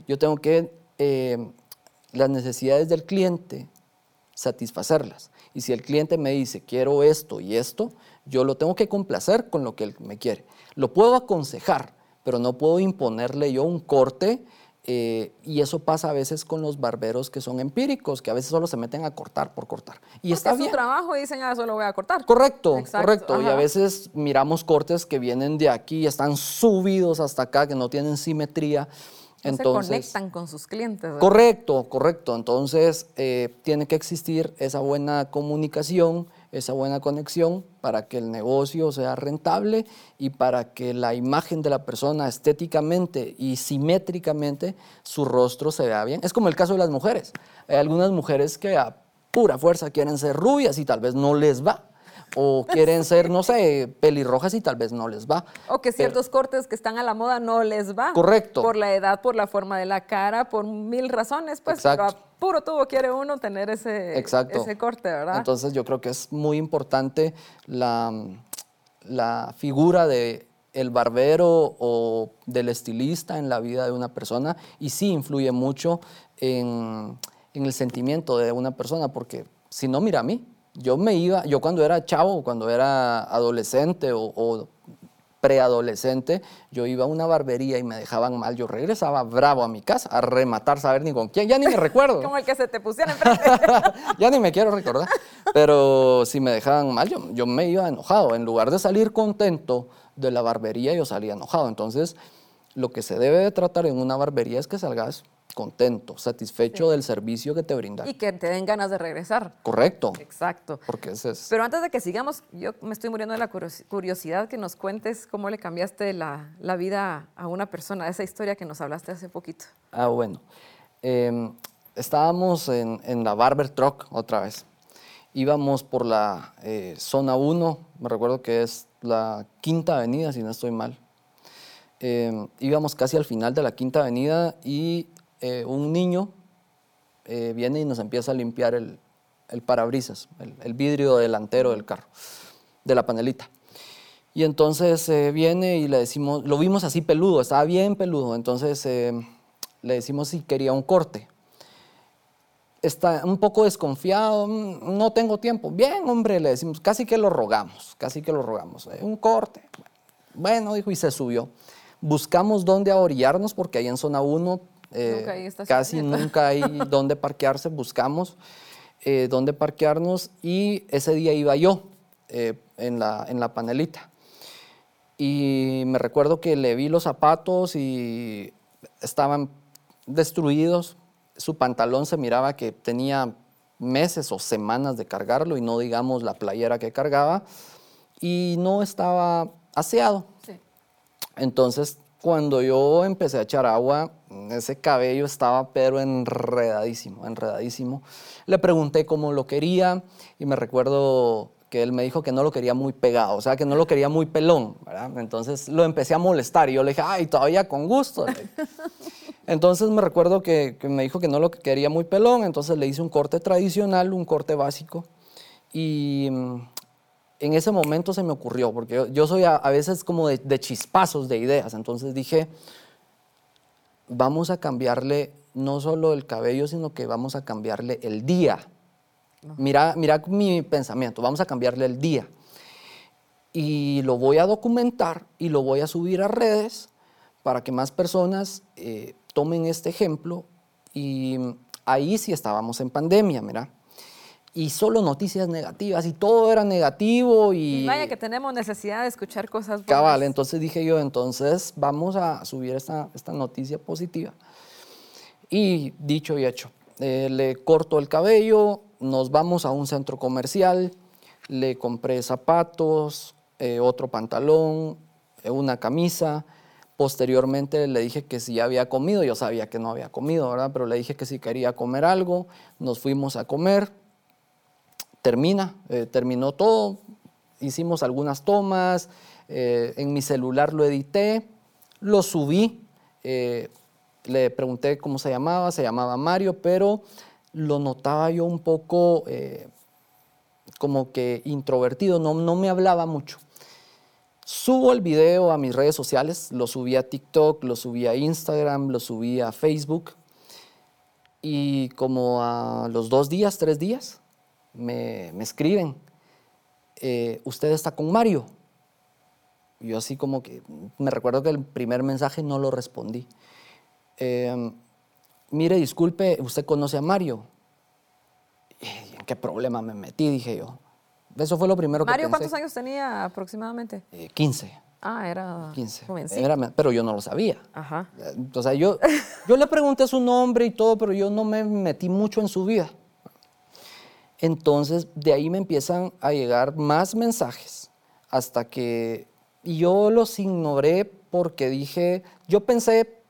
Yo tengo que eh, las necesidades del cliente satisfacerlas. Y si el cliente me dice, quiero esto y esto, yo lo tengo que complacer con lo que él me quiere. Lo puedo aconsejar, pero no puedo imponerle yo un corte. Eh, y eso pasa a veces con los barberos que son empíricos, que a veces solo se meten a cortar por cortar. Y está es su trabajo y dicen, ah, solo voy a cortar. Correcto, correcto. Y a veces miramos cortes que vienen de aquí, están subidos hasta acá, que no tienen simetría. Entonces, se conectan con sus clientes. Correcto, correcto. Entonces, eh, tiene que existir esa buena comunicación esa buena conexión para que el negocio sea rentable y para que la imagen de la persona estéticamente y simétricamente su rostro se vea bien. Es como el caso de las mujeres. Hay algunas mujeres que a pura fuerza quieren ser rubias y tal vez no les va o quieren ser, no sé, pelirrojas y tal vez no les va. O que ciertos cortes que están a la moda no les va. Correcto. Por la edad, por la forma de la cara, por mil razones, pues, pero a puro tubo quiere uno tener ese, ese corte, ¿verdad? Entonces yo creo que es muy importante la, la figura de el barbero o del estilista en la vida de una persona y sí influye mucho en, en el sentimiento de una persona, porque si no, mira a mí, yo me iba, yo cuando era chavo, cuando era adolescente o, preadolescente, yo iba a una barbería y me dejaban mal. Yo regresaba bravo a mi casa a rematar, saber ni con quién. Ya ni me recuerdo. Como el que se te pusiera enfrente. ya ni me quiero recordar. Pero si me dejaban mal, yo, yo me iba enojado. En lugar de salir contento de la barbería, yo salía enojado. Entonces, lo que se debe de tratar en una barbería es que salgas contento, satisfecho del servicio que te brinda. Y que te den ganas de regresar. Correcto. Exacto. Porque ese es... Pero antes de que sigamos, yo me estoy muriendo de la curiosidad que nos cuentes cómo le cambiaste la, la vida a una persona, esa historia que nos hablaste hace poquito. Ah, bueno. Em, estábamos en, en, la Barber Truck otra vez. Íbamos por la eh, zona 1, me recuerdo que es la Quinta Avenida, si no estoy mal. Em, íbamos casi al final de la Quinta Avenida y eh, un niño eh, viene y nos empieza a limpiar el, parabrisas, el, vidrio delantero del carro, de la panelita. Y entonces eh, viene y le decimos, lo vimos así peludo, estaba bien peludo, entonces le decimos si quería un corte. Está un poco desconfiado, mm, no tengo tiempo. Bien, hombre, le decimos, casi que lo rogamos, casi que lo rogamos. un corte. Bueno, dijo, y se subió. Buscamos dónde orillarnos porque ahí en zona 1 eh, casi nunca hay dónde parquearse, buscamos eh, dónde parquearnos y ese día iba yo eh, en, la, en la panelita. Y me recuerdo que le vi los zapatos y estaban destruidos. Su pantalón se miraba que tenía meses o semanas de cargarlo y no digamos la playera que cargaba. Y no estaba aseado. Entonces, cuando yo empecé a echar agua, ese cabello estaba pero enredadísimo, enredadísimo. Le pregunté cómo lo quería y me recuerdo que él me dijo que no lo quería muy pegado, o sea, que no lo quería muy pelón, ¿verdad? Entonces lo empecé a molestar y yo le dije, ay, todavía con gusto. Entonces me recuerdo que, me dijo que no lo quería muy pelón, entonces le hice un corte tradicional, un corte básico. Y en ese momento se me ocurrió, porque yo, soy a, veces como de, chispazos de ideas, entonces dije, vamos a cambiarle no solo el cabello, sino que vamos a cambiarle el día. Mira, mira mi pensamiento, vamos a cambiarle el día. Y lo voy a documentar y lo voy a subir a redes para que más personas eh, tomen este ejemplo. Y ahí sí estábamos en pandemia, mira y solo noticias negativas y todo era negativo y... vaya que tenemos necesidad de escuchar cosas buenas. Cabal, entonces dije yo, entonces vamos a subir esta, esta noticia positiva. Y dicho y hecho, eh, le corto el cabello, nos vamos a un centro comercial, le compré zapatos, eh, otro pantalón, eh, una camisa. Posteriormente le dije que si había comido, yo sabía que no había comido, ¿verdad? Pero le dije que si quería comer algo, nos fuimos a comer termina, eh, terminó todo, hicimos algunas tomas, eh, en mi celular lo edité, lo subí, eh, le pregunté cómo se llamaba, se llamaba Mario, pero lo notaba yo un poco como que introvertido, no, no me hablaba mucho. Subo el video a mis redes sociales, lo subí a TikTok, lo subí a Instagram, lo subí a Facebook y como a los dos días, tres días, me, escriben, eh, ¿usted está con Mario? Yo así como que, me recuerdo que el primer mensaje no lo respondí. Em, mire, disculpe, ¿usted conoce a Mario? ¿En qué problema me metí? Dije yo. Eso fue lo primero que ¿Mario cuántos años tenía aproximadamente? 15. Eh, ah, era 15. pero yo no lo sabía. Ajá. O sea, yo, yo le pregunté su nombre y todo, pero yo no me metí mucho en su vida. Entonces, de ahí me empiezan a llegar más mensajes hasta que yo los ignoré porque dije, yo pensé,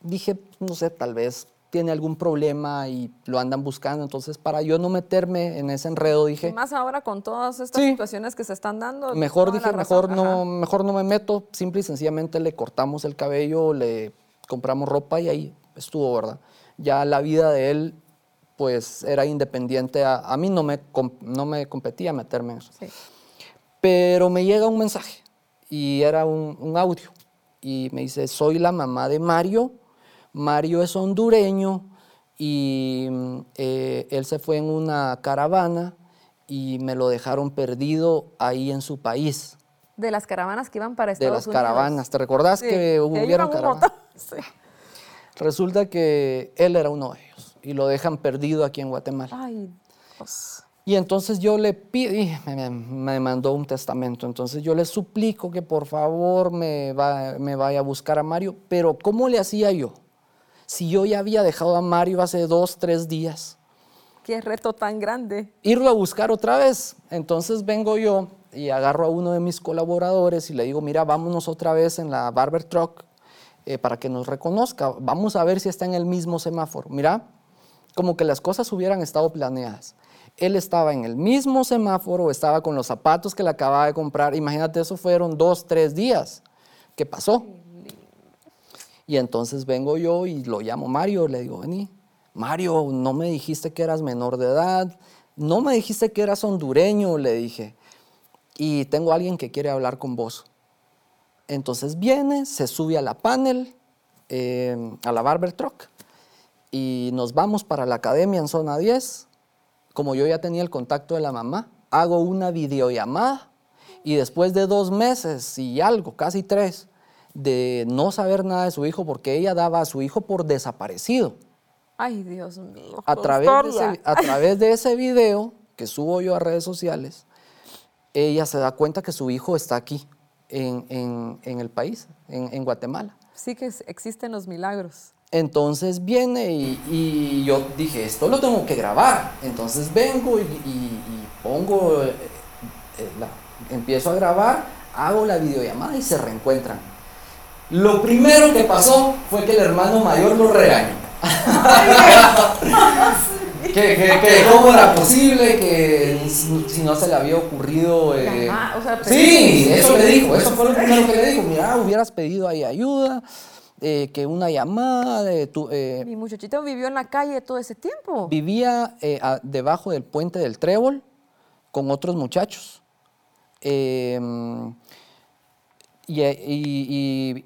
dije, no sé, tal vez tiene algún problema y lo andan buscando. Entonces, para yo no meterme en ese enredo, dije... más ahora con todas estas situaciones que se están dando. Mejor dije, mejor no, mejor no me meto. Simple y sencillamente le cortamos el cabello, le compramos ropa y ahí estuvo, ¿verdad? Ya la vida de él pues era independiente. A, mí no me, no me competía meterme en eso. Pero me llega un mensaje y era un, audio. Y me dice, soy la mamá de Mario. Mario es hondureño y eh, él se fue en una caravana y me lo dejaron perdido ahí en su país. De las caravanas que iban para Estados Unidos. De las caravanas. ¿Te recordás que hubieron caravanas? Sí. Resulta que él era uno de ellos y lo dejan perdido aquí en Guatemala. Ay, Y entonces yo le pido, y me, mandó un testamento, entonces yo le suplico que por favor me, me vaya a buscar a Mario, pero ¿cómo le hacía yo? Si yo ya había dejado a Mario hace dos, tres días. Qué reto tan grande. Irlo a buscar otra vez. Entonces vengo yo y agarro a uno de mis colaboradores y le digo, mira, vámonos otra vez en la Barber Truck eh, para que nos reconozca. Vamos a ver si está en el mismo semáforo. Mira, como que las cosas hubieran estado planeadas. Él estaba en el mismo semáforo, estaba con los zapatos que le acababa de comprar. Imagínate, eso fueron dos, tres días. ¿Qué pasó? Y entonces vengo yo y lo llamo Mario, le digo, vení, Mario, no me dijiste que eras menor de edad, no me dijiste que eras hondureño, le dije, y tengo alguien que quiere hablar con vos. Entonces viene, se sube a la panel, eh, a la barber truck, y nos vamos para la academia en zona 10. Como yo ya tenía el contacto de la mamá, hago una videollamada y después de dos meses y algo, casi tres, de no saber nada de su hijo porque ella daba a su hijo por desaparecido. Ay, Dios mío. A través, de ese, a través de ese video que subo yo a redes sociales, ella se da cuenta que su hijo está aquí en, el país, en, Guatemala. Sí que existen los milagros. Entonces viene y, yo dije, esto lo tengo que grabar. Entonces vengo y, pongo, eh, eh, empiezo a grabar, hago la videollamada y se reencuentran. Lo primero que pasó fue que el hermano mayor lo regañó. que, cómo era posible que si no se le había ocurrido eh, sí eso le dijo eso fue lo primero que le dijo mira hubieras pedido ahí ayuda eh, que una llamada de tu eh, mi muchachito vivió en la calle todo ese tiempo vivía debajo del puente del trébol con otros muchachos em, y,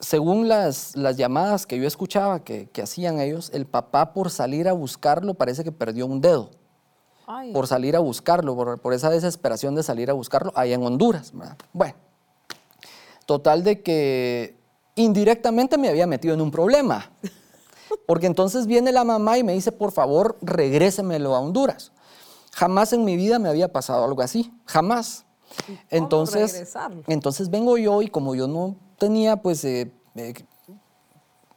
según las, las, llamadas que yo escuchaba que, que, hacían ellos, el papá por salir a buscarlo parece que perdió un dedo. Por salir a buscarlo, por, por, esa desesperación de salir a buscarlo allá en Honduras. Bueno, total de que indirectamente me había metido en un problema. Porque entonces viene la mamá y me dice, por favor, regrésemelo a Honduras. Jamás en mi vida me había pasado algo así, jamás. Entonces, entonces vengo yo y como yo no tenía pues eh, eh,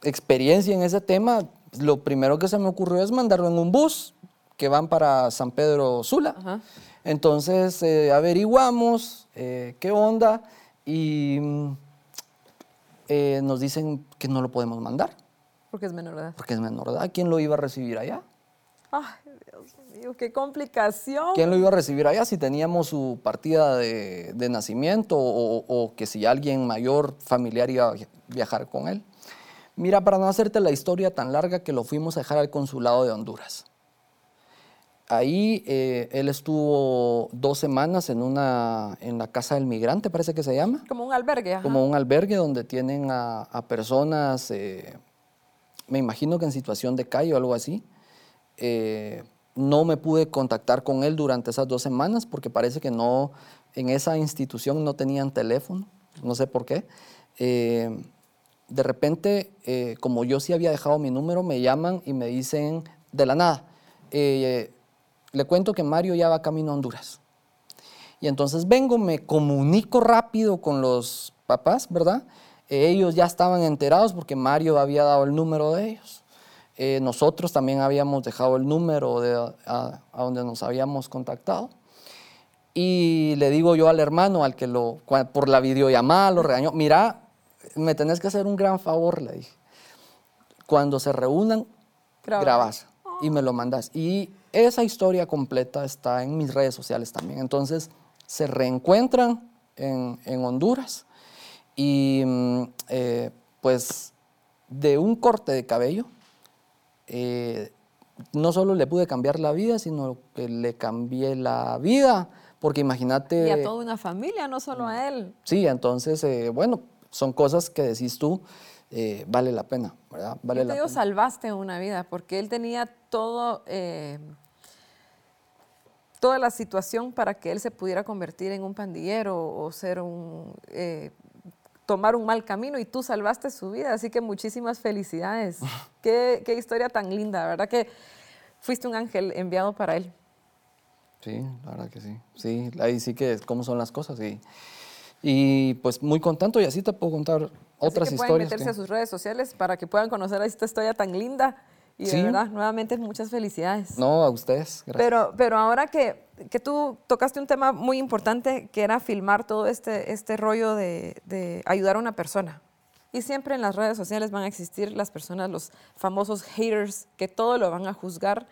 experiencia en ese tema, lo primero que se me ocurrió es mandarlo en un bus que van para San Pedro Sula. Entonces eh, averiguamos qué onda y nos dicen que no lo podemos mandar. Porque es menor de edad. Porque es menor de edad. ¿Quién lo iba a recibir allá? qué complicación. ¿Quién lo iba a recibir allá si teníamos su partida de, nacimiento o, que si alguien mayor, familiar, iba a viajar con él? Mira, para no hacerte la historia tan larga que lo fuimos a dejar al consulado de Honduras. Ahí eh, él estuvo dos semanas en, una, en la casa del migrante, parece que se llama. Como un albergue. Como un albergue donde tienen a, personas, eh, me imagino que en situación de calle o algo así. Eh, no me pude contactar con él durante esas dos semanas porque parece que no, en esa institución no tenían teléfono, no sé por qué. De repente, como yo sí había dejado mi número, me llaman y me dicen de la nada, eh, le cuento que Mario ya va camino a Honduras. Y entonces vengo, me comunico rápido con los papás, ¿verdad? ellos ya estaban enterados porque Mario había dado el número de ellos. Eh, nosotros también habíamos dejado el número de, a, donde nos habíamos contactado. Y le digo yo al hermano, al que lo, por la videollamada lo regañó, mira, me tenés que hacer un gran favor, le dije. Cuando se reúnan, grabas y me lo mandas. Y esa historia completa está en mis redes sociales también. Entonces, se reencuentran en, en Honduras y mm, eh, pues de un corte de cabello, eh, no solo le pude cambiar la vida, sino que le cambié la vida, porque imagínate... Y a toda una familia, no solo a él. Sí, entonces, eh, bueno, son cosas que decís tú, eh, vale la pena, ¿verdad? Vale la pena. salvaste una vida, porque él tenía todo, toda la situación para que él se pudiera convertir en un pandillero o ser un tomar un mal camino y tú salvaste su vida. Así que muchísimas felicidades. qué, historia tan linda, ¿verdad? Que fuiste un ángel enviado para él. Sí, la verdad que sí. Sí, ahí sí que cómo son las cosas. Y, y pues muy contento y así te puedo contar otras que historias. Pueden meterse a sus redes sociales para que puedan conocer esta historia tan linda. Y de verdad, nuevamente muchas felicidades. No, a ustedes. Gracias. Pero, pero ahora que que tú tocaste un tema muy importante que era filmar todo este, este rollo de, ayudar a una persona. Y siempre en las redes sociales van a existir las personas, los famosos haters, que todo lo van a juzgar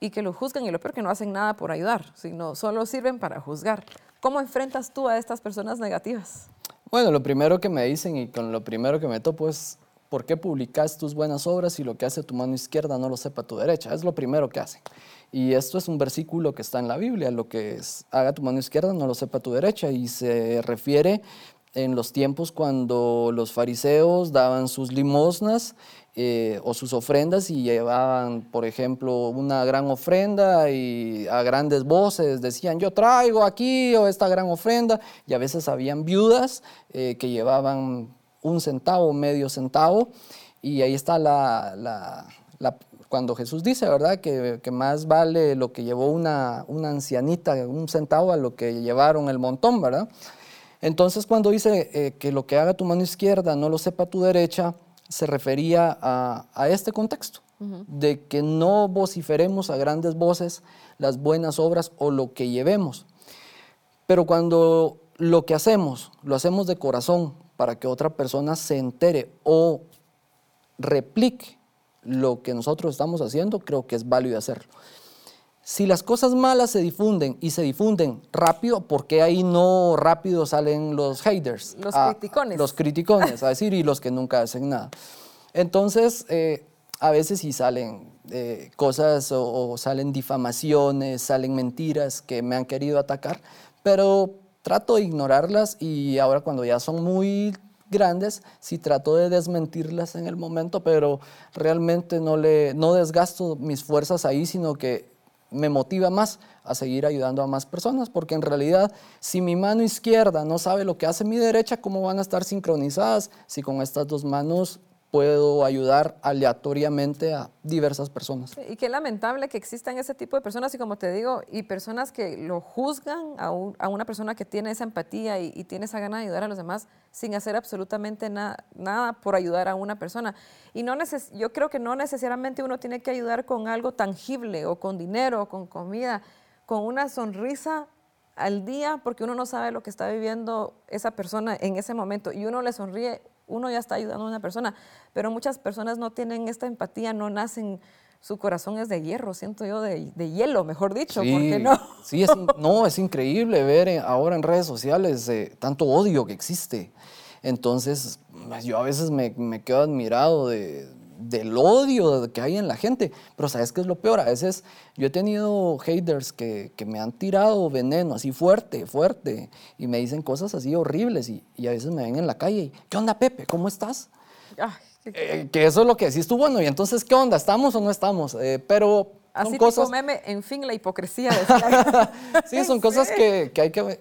y que lo juzgan y lo peor que no hacen nada por ayudar, sino solo sirven para juzgar. ¿Cómo enfrentas tú a estas personas negativas? Bueno, lo primero que me dicen y con lo primero que me topo es, ¿por qué publicas tus buenas obras y lo que hace tu mano izquierda no lo sepa tu derecha? Es lo primero que hacen. Y esto es un versículo que está en la Biblia, lo que es, haga tu mano izquierda, no lo sepa tu derecha, y se refiere en los tiempos cuando los fariseos daban sus limosnas eh, o sus ofrendas y llevaban, por ejemplo, una gran ofrenda y a grandes voces decían, yo traigo aquí o esta gran ofrenda, y a veces habían viudas eh, que llevaban un centavo, medio centavo, y ahí está la, cuando Jesús dice, ¿verdad?, que, más vale lo que llevó una, una, ancianita, un centavo, a lo que llevaron el montón, ¿verdad? Entonces cuando dice eh, que lo que haga tu mano izquierda no lo sepa tu derecha, se refería a, este contexto, de que no vociferemos a grandes voces las buenas obras o lo que llevemos. Pero cuando lo que hacemos, lo hacemos de corazón para que otra persona se entere o replique lo que nosotros estamos haciendo, creo que es válido hacerlo. Si las cosas malas se difunden y se difunden rápido, ¿por qué ahí no rápido salen los haters? Los criticones. Los criticones, a decir, y los que nunca hacen nada. Entonces, eh, a veces sí salen eh, cosas o, salen difamaciones, salen mentiras que me han querido atacar, pero trato de ignorarlas y ahora cuando ya son muy grandes, sí trato de desmentirlas en el momento, pero realmente no, le, no desgasto mis fuerzas ahí, sino que me motiva más a seguir ayudando a más personas, porque en realidad si mi mano izquierda no sabe lo que hace mi derecha, ¿cómo van a estar sincronizadas si con estas dos manos puedo ayudar aleatoriamente a diversas personas. Y qué lamentable que existan ese tipo de personas y como te digo, y personas que lo juzgan a, una persona que tiene esa empatía y, tiene esa gana de ayudar a los demás sin hacer absolutamente nada por ayudar a una persona. Y no yo creo que no necesariamente uno tiene que ayudar con algo tangible o con dinero o con comida, con una sonrisa al día porque uno no sabe lo que está viviendo esa persona en ese momento y uno le sonríe uno ya está ayudando a una persona, pero muchas personas no tienen esta empatía, no nacen, su corazón es de hierro, siento yo, de, hielo, mejor dicho, sí, qué no? Sí, es, no, es increíble ver ahora en redes sociales eh, tanto odio que existe. Entonces, yo a veces me, me quedo admirado de, del odio que hay en la gente. Pero ¿sabes qué es lo peor? A veces yo he tenido haters que, que me han tirado veneno así fuerte, fuerte, y me dicen cosas así horribles y, y, a veces me ven en la calle y, ¿qué onda Pepe? ¿Cómo estás? Eh, que eso es lo que decís tú, bueno, y entonces, ¿qué onda? ¿Estamos o no estamos? Eh, pero Así son cosas... meme, en fin, la hipocresía. De sí, son cosas que, que, hay que,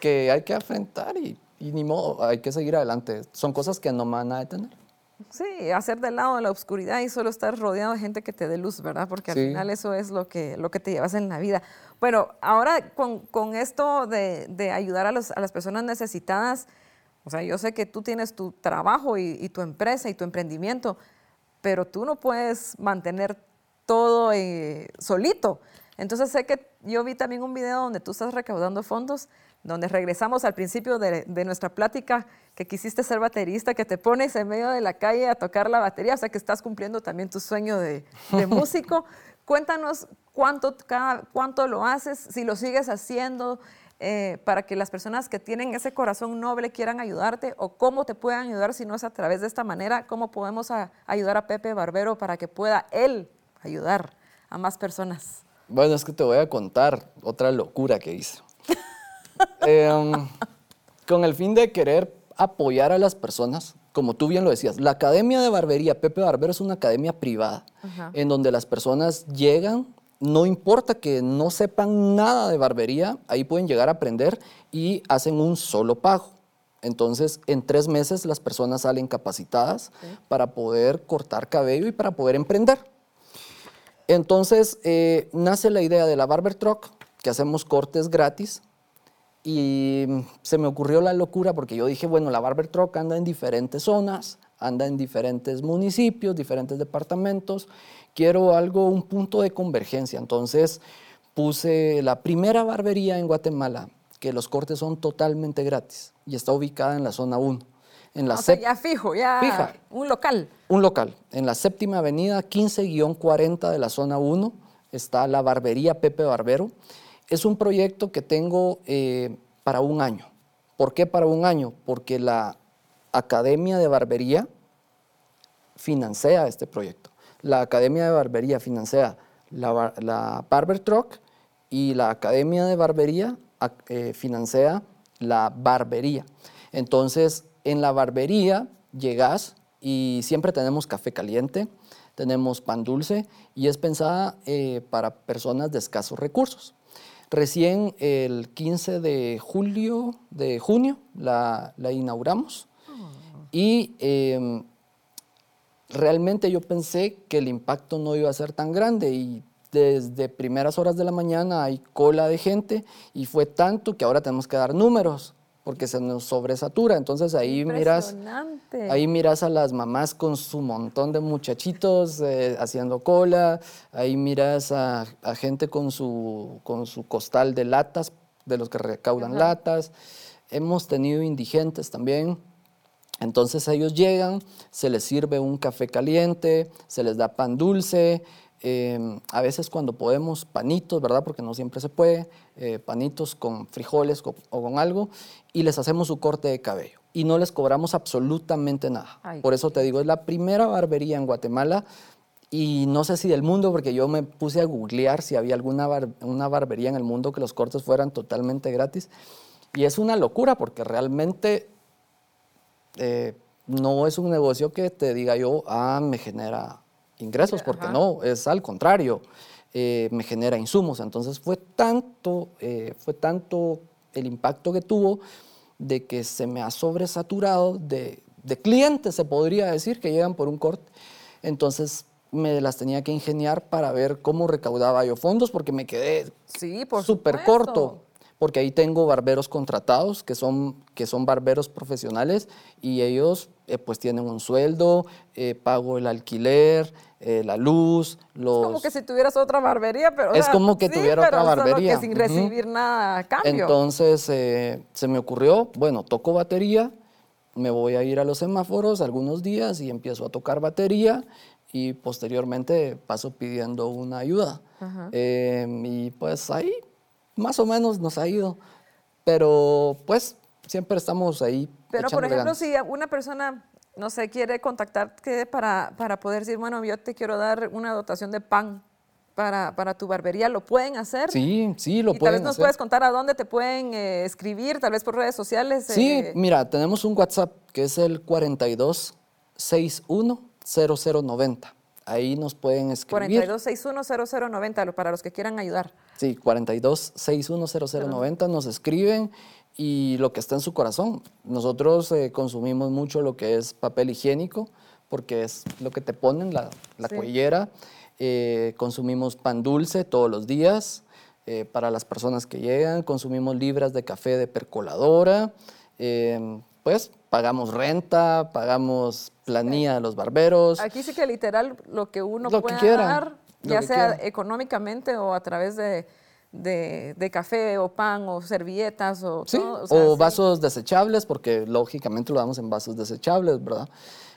que hay que enfrentar y, y, ni modo, hay que seguir adelante. Son cosas que no me van a detener. Sí, hacer del lado de la oscuridad y solo estar rodeado de gente que te dé luz, ¿verdad? Porque al final eso es lo que, lo que te llevas en la vida. Bueno, ahora con, con esto de, de ayudar a, los, a, las personas necesitadas, o sea, yo sé que tú tienes tu trabajo y, y tu empresa y tu emprendimiento, pero tú no puedes mantener todo eh, solito. Entonces sé que yo vi también un video donde tú estás recaudando fondos donde regresamos al principio de, nuestra plática, que quisiste ser baterista, que te pones en medio de la calle a tocar la batería, o sea que estás cumpliendo también tu sueño de, músico. Cuéntanos cuánto, cuánto lo haces, si lo sigues haciendo, eh, para que las personas que tienen ese corazón noble quieran ayudarte o cómo te puedan ayudar si no es a través de esta manera, cómo podemos ayudar a Pepe Barbero para que pueda él ayudar a más personas. Bueno, es que te voy a contar otra locura que hice. Em, con el fin de querer apoyar a las personas, como tú bien lo decías, la Academia de Barbería Pepe Barbero es una academia privada, en donde las personas llegan, no importa que no sepan nada de barbería, ahí pueden llegar a aprender y hacen un solo pago. Entonces, en tres meses las personas salen capacitadas para poder cortar cabello y para poder emprender. Entonces, eh, nace la idea de la Barber Truck, que hacemos cortes gratis y se me ocurrió la locura porque yo dije, bueno, la Barber Truck anda en diferentes zonas, anda en diferentes municipios, diferentes departamentos. Quiero algo, un punto de convergencia. Entonces puse la primera barbería en Guatemala, que los cortes son totalmente gratis y está ubicada en la zona 1. En la o sea, ya fijo, ya fija, un local. Un local. En la séptima avenida 15-40 de la zona 1 está la barbería Pepe Barbero. Es un proyecto que tengo eh, para un año. ¿Por qué para un año? Porque la Academia de Barbería financia este proyecto. La Academia de Barbería financia la, Barber Truck y la Academia de Barbería eh, financia la barbería. Entonces, en la barbería llegas y siempre tenemos café caliente, tenemos pan dulce y es pensada eh, para personas de escasos recursos. Recién el 15 de julio, de junio, la, inauguramos. Y em, realmente yo pensé que el impacto no iba a ser tan grande y desde primeras horas de la mañana hay cola de gente y fue tanto que ahora tenemos que dar números porque se nos sobresatura. Entonces ahí miras, ahí miras a las mamás con su montón de muchachitos eh, haciendo cola, ahí miras a, gente con su, con su costal de latas, de los que recaudan latas. Hemos tenido indigentes también. Entonces ellos llegan, se les sirve un café caliente, se les da pan dulce, Em, a veces cuando podemos, panitos, ¿verdad? Porque no siempre se puede, eh, panitos con frijoles o, con algo, y les hacemos su corte de cabello. Y no les cobramos absolutamente nada. Por eso te digo, es la primera barbería en Guatemala, y no sé si del mundo, porque yo me puse a googlear si había alguna una barbería en el mundo que los cortes fueran totalmente gratis. Y es una locura, porque realmente eh, no es un negocio que te diga yo, ah, me genera ingresos, porque no, es al contrario, eh, me genera insumos. Entonces fue tanto, eh, fue tanto el impacto que tuvo de que se me ha sobresaturado de, de, clientes, se podría decir, que llegan por un corte. Entonces me las tenía que ingeniar para ver cómo recaudaba yo fondos, porque me quedé sí, súper corto porque ahí tengo barberos contratados, que son, que son barberos profesionales, y ellos eh, pues tienen un sueldo, eh, pago el alquiler, eh, la luz, los... Es como que si tuvieras otra barbería, pero... Es como que tuviera otra barbería. que sin recibir nada a cambio. Entonces se me ocurrió, bueno, toco batería, me voy a ir a los semáforos algunos días y empiezo a tocar batería y posteriormente paso pidiendo una ayuda. y pues ahí más o menos nos ha ido, pero pues siempre estamos ahí. Pero por ejemplo, si una persona, no sé, quiere contactarte para, para poder decir, bueno, yo te quiero dar una dotación de pan para, para, tu barbería, ¿lo pueden hacer? Sí, sí, lo y pueden Tal vez nos puedes contar a dónde te pueden eh, escribir, tal vez por redes sociales. Sí, eh. mira, tenemos un WhatsApp que es el 42610090. Ahí nos pueden escribir. 42610090 para los que quieran ayudar. Sí, 42610090 nos escriben y lo que está en su corazón. Nosotros eh, consumimos mucho lo que es papel higiénico porque es lo que te ponen, la, la cuellera. Eh, consumimos pan dulce todos los días eh, para las personas que llegan. Consumimos libras de café de percoladora. Pues pagamos renta, pagamos planilla de los barberos. Aquí sí que literal lo que uno puede dar, ya sea económicamente o a través de, de, café o pan o servilletas o o, vasos desechables, porque lógicamente lo damos en vasos desechables, ¿verdad?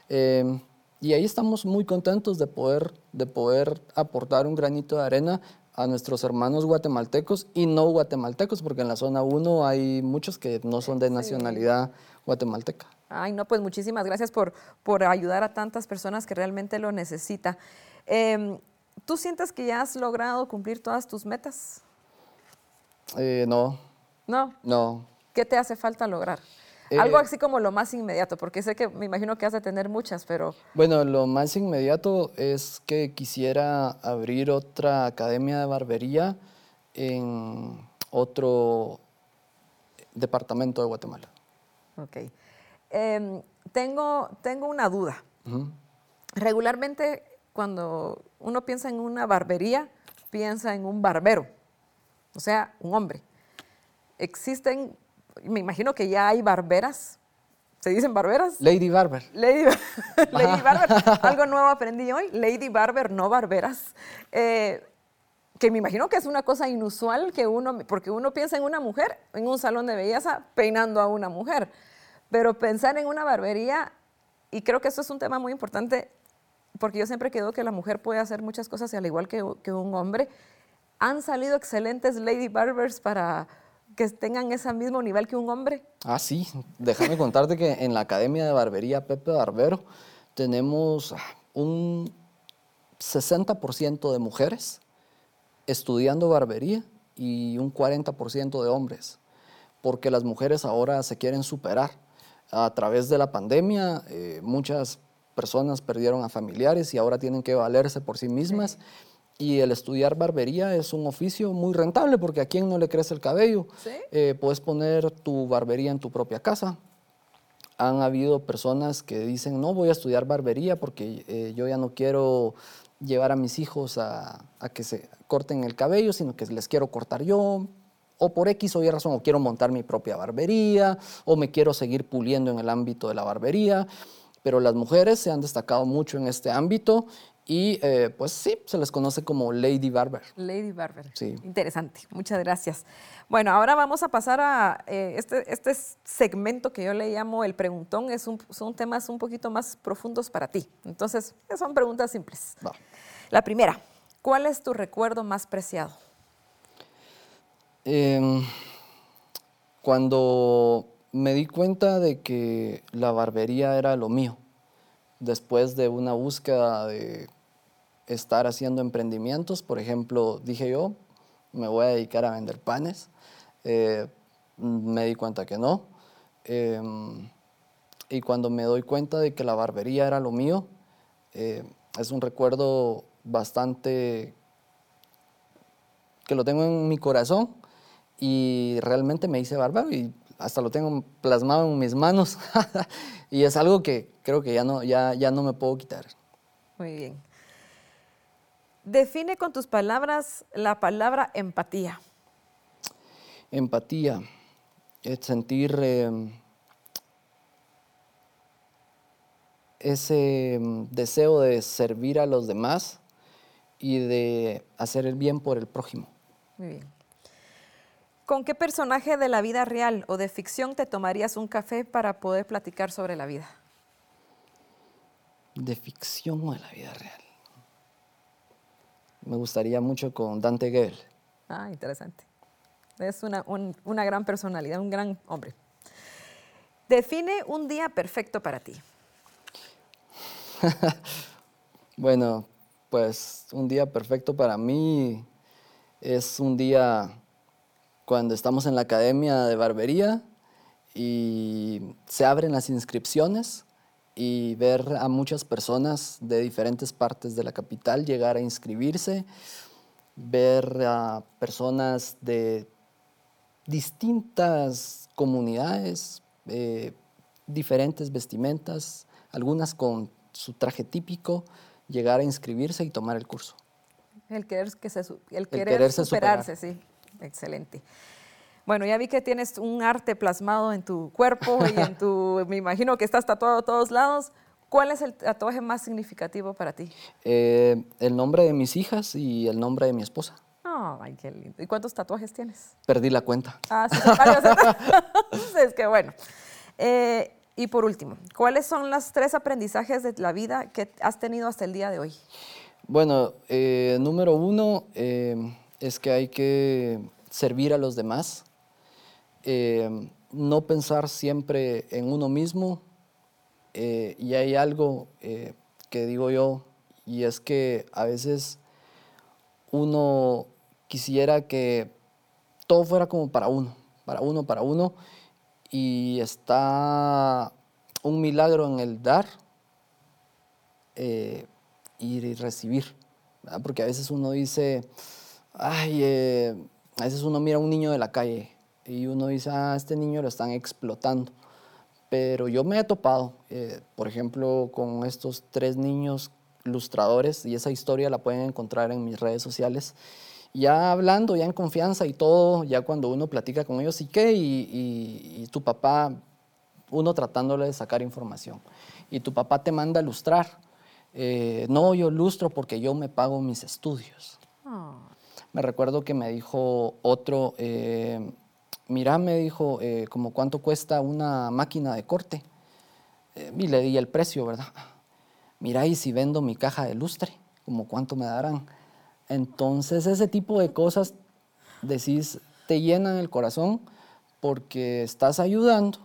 Em, y ahí estamos muy contentos de poder, de poder aportar un granito de arena a nuestros hermanos guatemaltecos y no guatemaltecos, porque en la zona 1 hay muchos que no son de nacionalidad guatemalteca. Ay, no, pues muchísimas gracias por, por ayudar a tantas personas que realmente lo necesitan. Em, ¿Tú sientes que ya has logrado cumplir todas tus metas? Eh, no. ¿No? No. ¿Qué te hace falta lograr? Algo eh, así como lo más inmediato, porque sé que me imagino que has de tener muchas, pero... Bueno, lo más inmediato es que quisiera abrir otra academia de barbería en otro departamento de Guatemala. Ok. Em, tengo, tengo una duda. Regularmente cuando uno piensa en una barbería, piensa en un barbero, o sea, un hombre. Existen, me imagino que ya hay barberas. ¿Se dicen barberas? Lady Barber. Lady, Barber. Algo nuevo aprendí hoy. Lady Barber, no barberas. Eh, que me imagino que es una cosa inusual que uno, porque uno piensa en una mujer en un salón de belleza peinando a una mujer. Pero pensar en una barbería, y creo que eso es un tema muy importante, porque yo siempre creo que la mujer puede hacer muchas cosas al igual que, un hombre. Han salido excelentes lady barbers para que tengan ese mismo nivel que un hombre. Ah, sí. Déjame contarte que en la Academia de Barbería Pepe Barbero tenemos un 60% de mujeres estudiando barbería y un 40% de hombres, porque las mujeres ahora se quieren superar a través de la pandemia, eh, muchas personas perdieron a familiares y ahora tienen que valerse por sí mismas. Y el estudiar barbería es un oficio muy rentable porque a quién no le crece el cabello. Eh, puedes poner tu barbería en tu propia casa. Han habido personas que dicen, no voy a estudiar barbería porque eh, yo ya no quiero llevar a mis hijos a, a, que se corten el cabello, sino que les quiero cortar yo o por X o Y razón, o quiero montar mi propia barbería, o me quiero seguir puliendo en el ámbito de la barbería, pero las mujeres se han destacado mucho en este ámbito y eh, pues sí, se les conoce como Lady Barber. Lady Barber. Sí. Interesante, muchas gracias. Bueno, ahora vamos a pasar a eh, este, este, segmento que yo le llamo el preguntón. Es un, son temas un poquito más profundos para ti. Entonces, son preguntas simples. La primera, ¿cuál es tu recuerdo más preciado? Em, cuando me di cuenta de que la barbería era lo mío después de una búsqueda de estar haciendo emprendimientos, por ejemplo, dije yo, me voy a dedicar a vender panes, eh, me di cuenta que no. Em, y cuando me doy cuenta de que la barbería era lo mío, eh, es un recuerdo bastante que lo tengo en mi corazón y realmente me hice barbero y hasta lo tengo plasmado en mis manos y es algo que creo que ya no, ya, ya no me puedo quitar. Muy bien. Define con tus palabras la palabra empatía. Empatía es sentir em, ese em, deseo de servir a los demás y de hacer el bien por el prójimo. Muy bien. ¿Con qué personaje de la vida real o de ficción te tomarías un café para poder platicar sobre la vida? De ficción o de la vida real. Me gustaría mucho con Dante Gebel. Ah, interesante. Es una, una gran personalidad, un gran hombre. Define un día perfecto para ti. bueno, pues un día perfecto para mí es un día cuando estamos en la academia de barbería y se abren las inscripciones y ver a muchas personas de diferentes partes de la capital llegar a inscribirse, ver a personas de distintas comunidades, eh, diferentes vestimentas, algunas con su traje típico, llegar a inscribirse y tomar el curso. El querer, que se, el querer, superarse, sí. Excelente. Bueno, ya vi que tienes un arte plasmado en tu cuerpo y en tu, me imagino que estás tatuado a todos lados. ¿Cuál es el tatuaje más significativo para ti? Eh, el nombre de mis hijas y el nombre de mi esposa. ay, qué lindo. ¿Y cuántos tatuajes tienes? Perdí la cuenta. Ah, sí, varios. es que bueno. Eh, y por último, ¿cuáles son los tres aprendizajes de la vida que has tenido hasta el día de hoy? Bueno, eh, número uno, es que hay que servir a los demás, eh, no pensar siempre en uno mismo. Eh, y hay algo eh, que digo yo, y es que a veces uno quisiera que todo fuera como para uno, para uno, para uno, y está un milagro en el dar y recibir, porque a veces uno dice, ay, eh, a veces uno mira a un niño de la calle y uno dice, ah, este niño lo están explotando. Pero yo me he topado, eh, por ejemplo, con estos tres niños ilustradores y esa historia la pueden encontrar en mis redes sociales. Ya hablando, ya en confianza y todo, ya cuando uno platica con ellos, ¿y qué? Y, tu papá, uno tratándole de sacar información. Y tu papá te manda a ilustrar. Eh, no, yo ilustro porque yo me pago mis estudios. Ah. Me recuerdo que me dijo otro, eh, mira, me dijo, eh, como cuánto cuesta una máquina de corte. Eh, y le di el precio, ¿verdad? Mira, y si vendo mi caja de lustre, como cuánto me darán. Entonces, ese tipo de cosas, decís, te llenan el corazón porque estás ayudando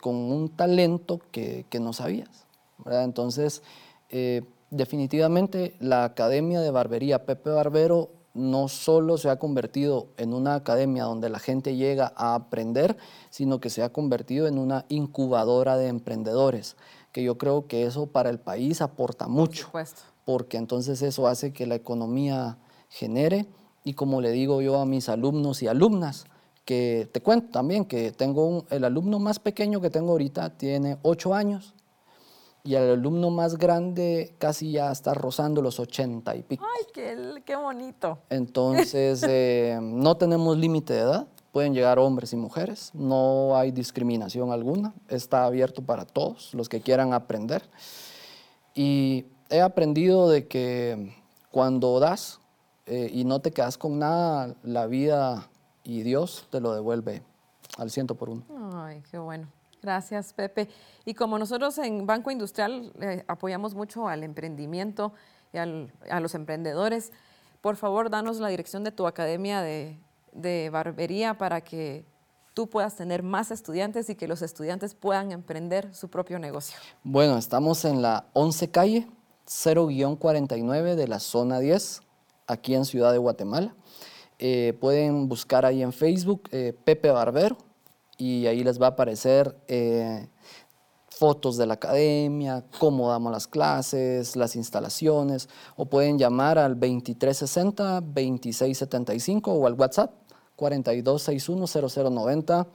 con un talento que, que no sabías. Entonces, definitivamente la Academia de Barbería Pepe Barbero no solo se ha convertido en una academia donde la gente llega a aprender, sino que se ha convertido en una incubadora de emprendedores, que yo creo que eso para el país aporta mucho, porque entonces eso hace que la economía genere. Y como le digo yo a mis alumnos y alumnas, que te cuento también que tengo el alumno más pequeño que tengo ahorita tiene ocho años y el alumno más grande casi ya está rozando los 80 y pico. ¡Ay, qué, qué bonito! Entonces, eh, no tenemos límite de edad, pueden llegar hombres y mujeres, no hay discriminación alguna, está abierto para todos los que quieran aprender. Y he aprendido de que cuando das eh, y no te quedas con nada, la vida y Dios te lo devuelve al ciento por uno. Ay, qué bueno. Gracias, Pepe. Y como nosotros en Banco Industrial eh, apoyamos mucho al emprendimiento y a los emprendedores, por favor, danos la dirección de tu academia de, barbería para que tú puedas tener más estudiantes y que los estudiantes puedan emprender su propio negocio. Bueno, estamos en la 11 calle 0-49 de la zona 10, aquí en Ciudad de Guatemala. Eh, pueden buscar ahí en Facebook eh, Pepe Barbero y ahí les va a aparecer eh, fotos de la academia, cómo damos las clases, las instalaciones, o pueden llamar al 2360-2675 o al WhatsApp 4261-0090.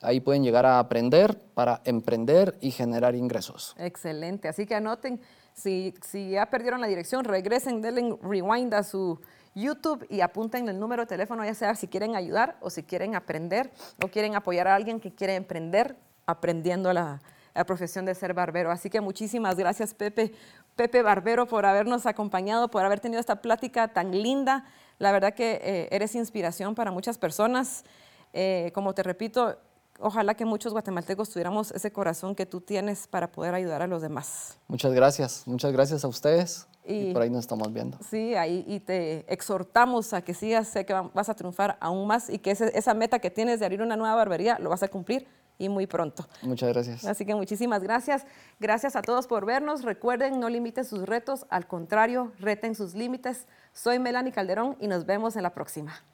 Ahí pueden llegar a aprender para emprender y generar ingresos. Excelente, así que anoten, si, si ya perdieron la dirección, regresen, denle rewind a su YouTube y apunten el número de teléfono, ya sea si quieren ayudar o si quieren aprender o quieren apoyar a alguien que quiere emprender aprendiendo la, la profesión de ser barbero. Así que muchísimas gracias, Pepe, Pepe Barbero, por habernos acompañado, por haber tenido esta plática tan linda. La verdad que eh, eres inspiración para muchas personas. Eh, como te repito, ojalá que muchos guatemaltecos tuviéramos ese corazón que tú tienes para poder ayudar a los demás. Muchas gracias, muchas gracias a ustedes. Y, por ahí nos estamos viendo. Sí, ahí y te exhortamos a que sigas, sé que vas a triunfar aún más y que esa meta que tienes de abrir una nueva barbería lo vas a cumplir y muy pronto. Muchas gracias. Así que muchísimas gracias. Gracias a todos por vernos. Recuerden, no limiten sus retos, al contrario, reten sus límites. Soy Melanie Calderón y nos vemos en la próxima.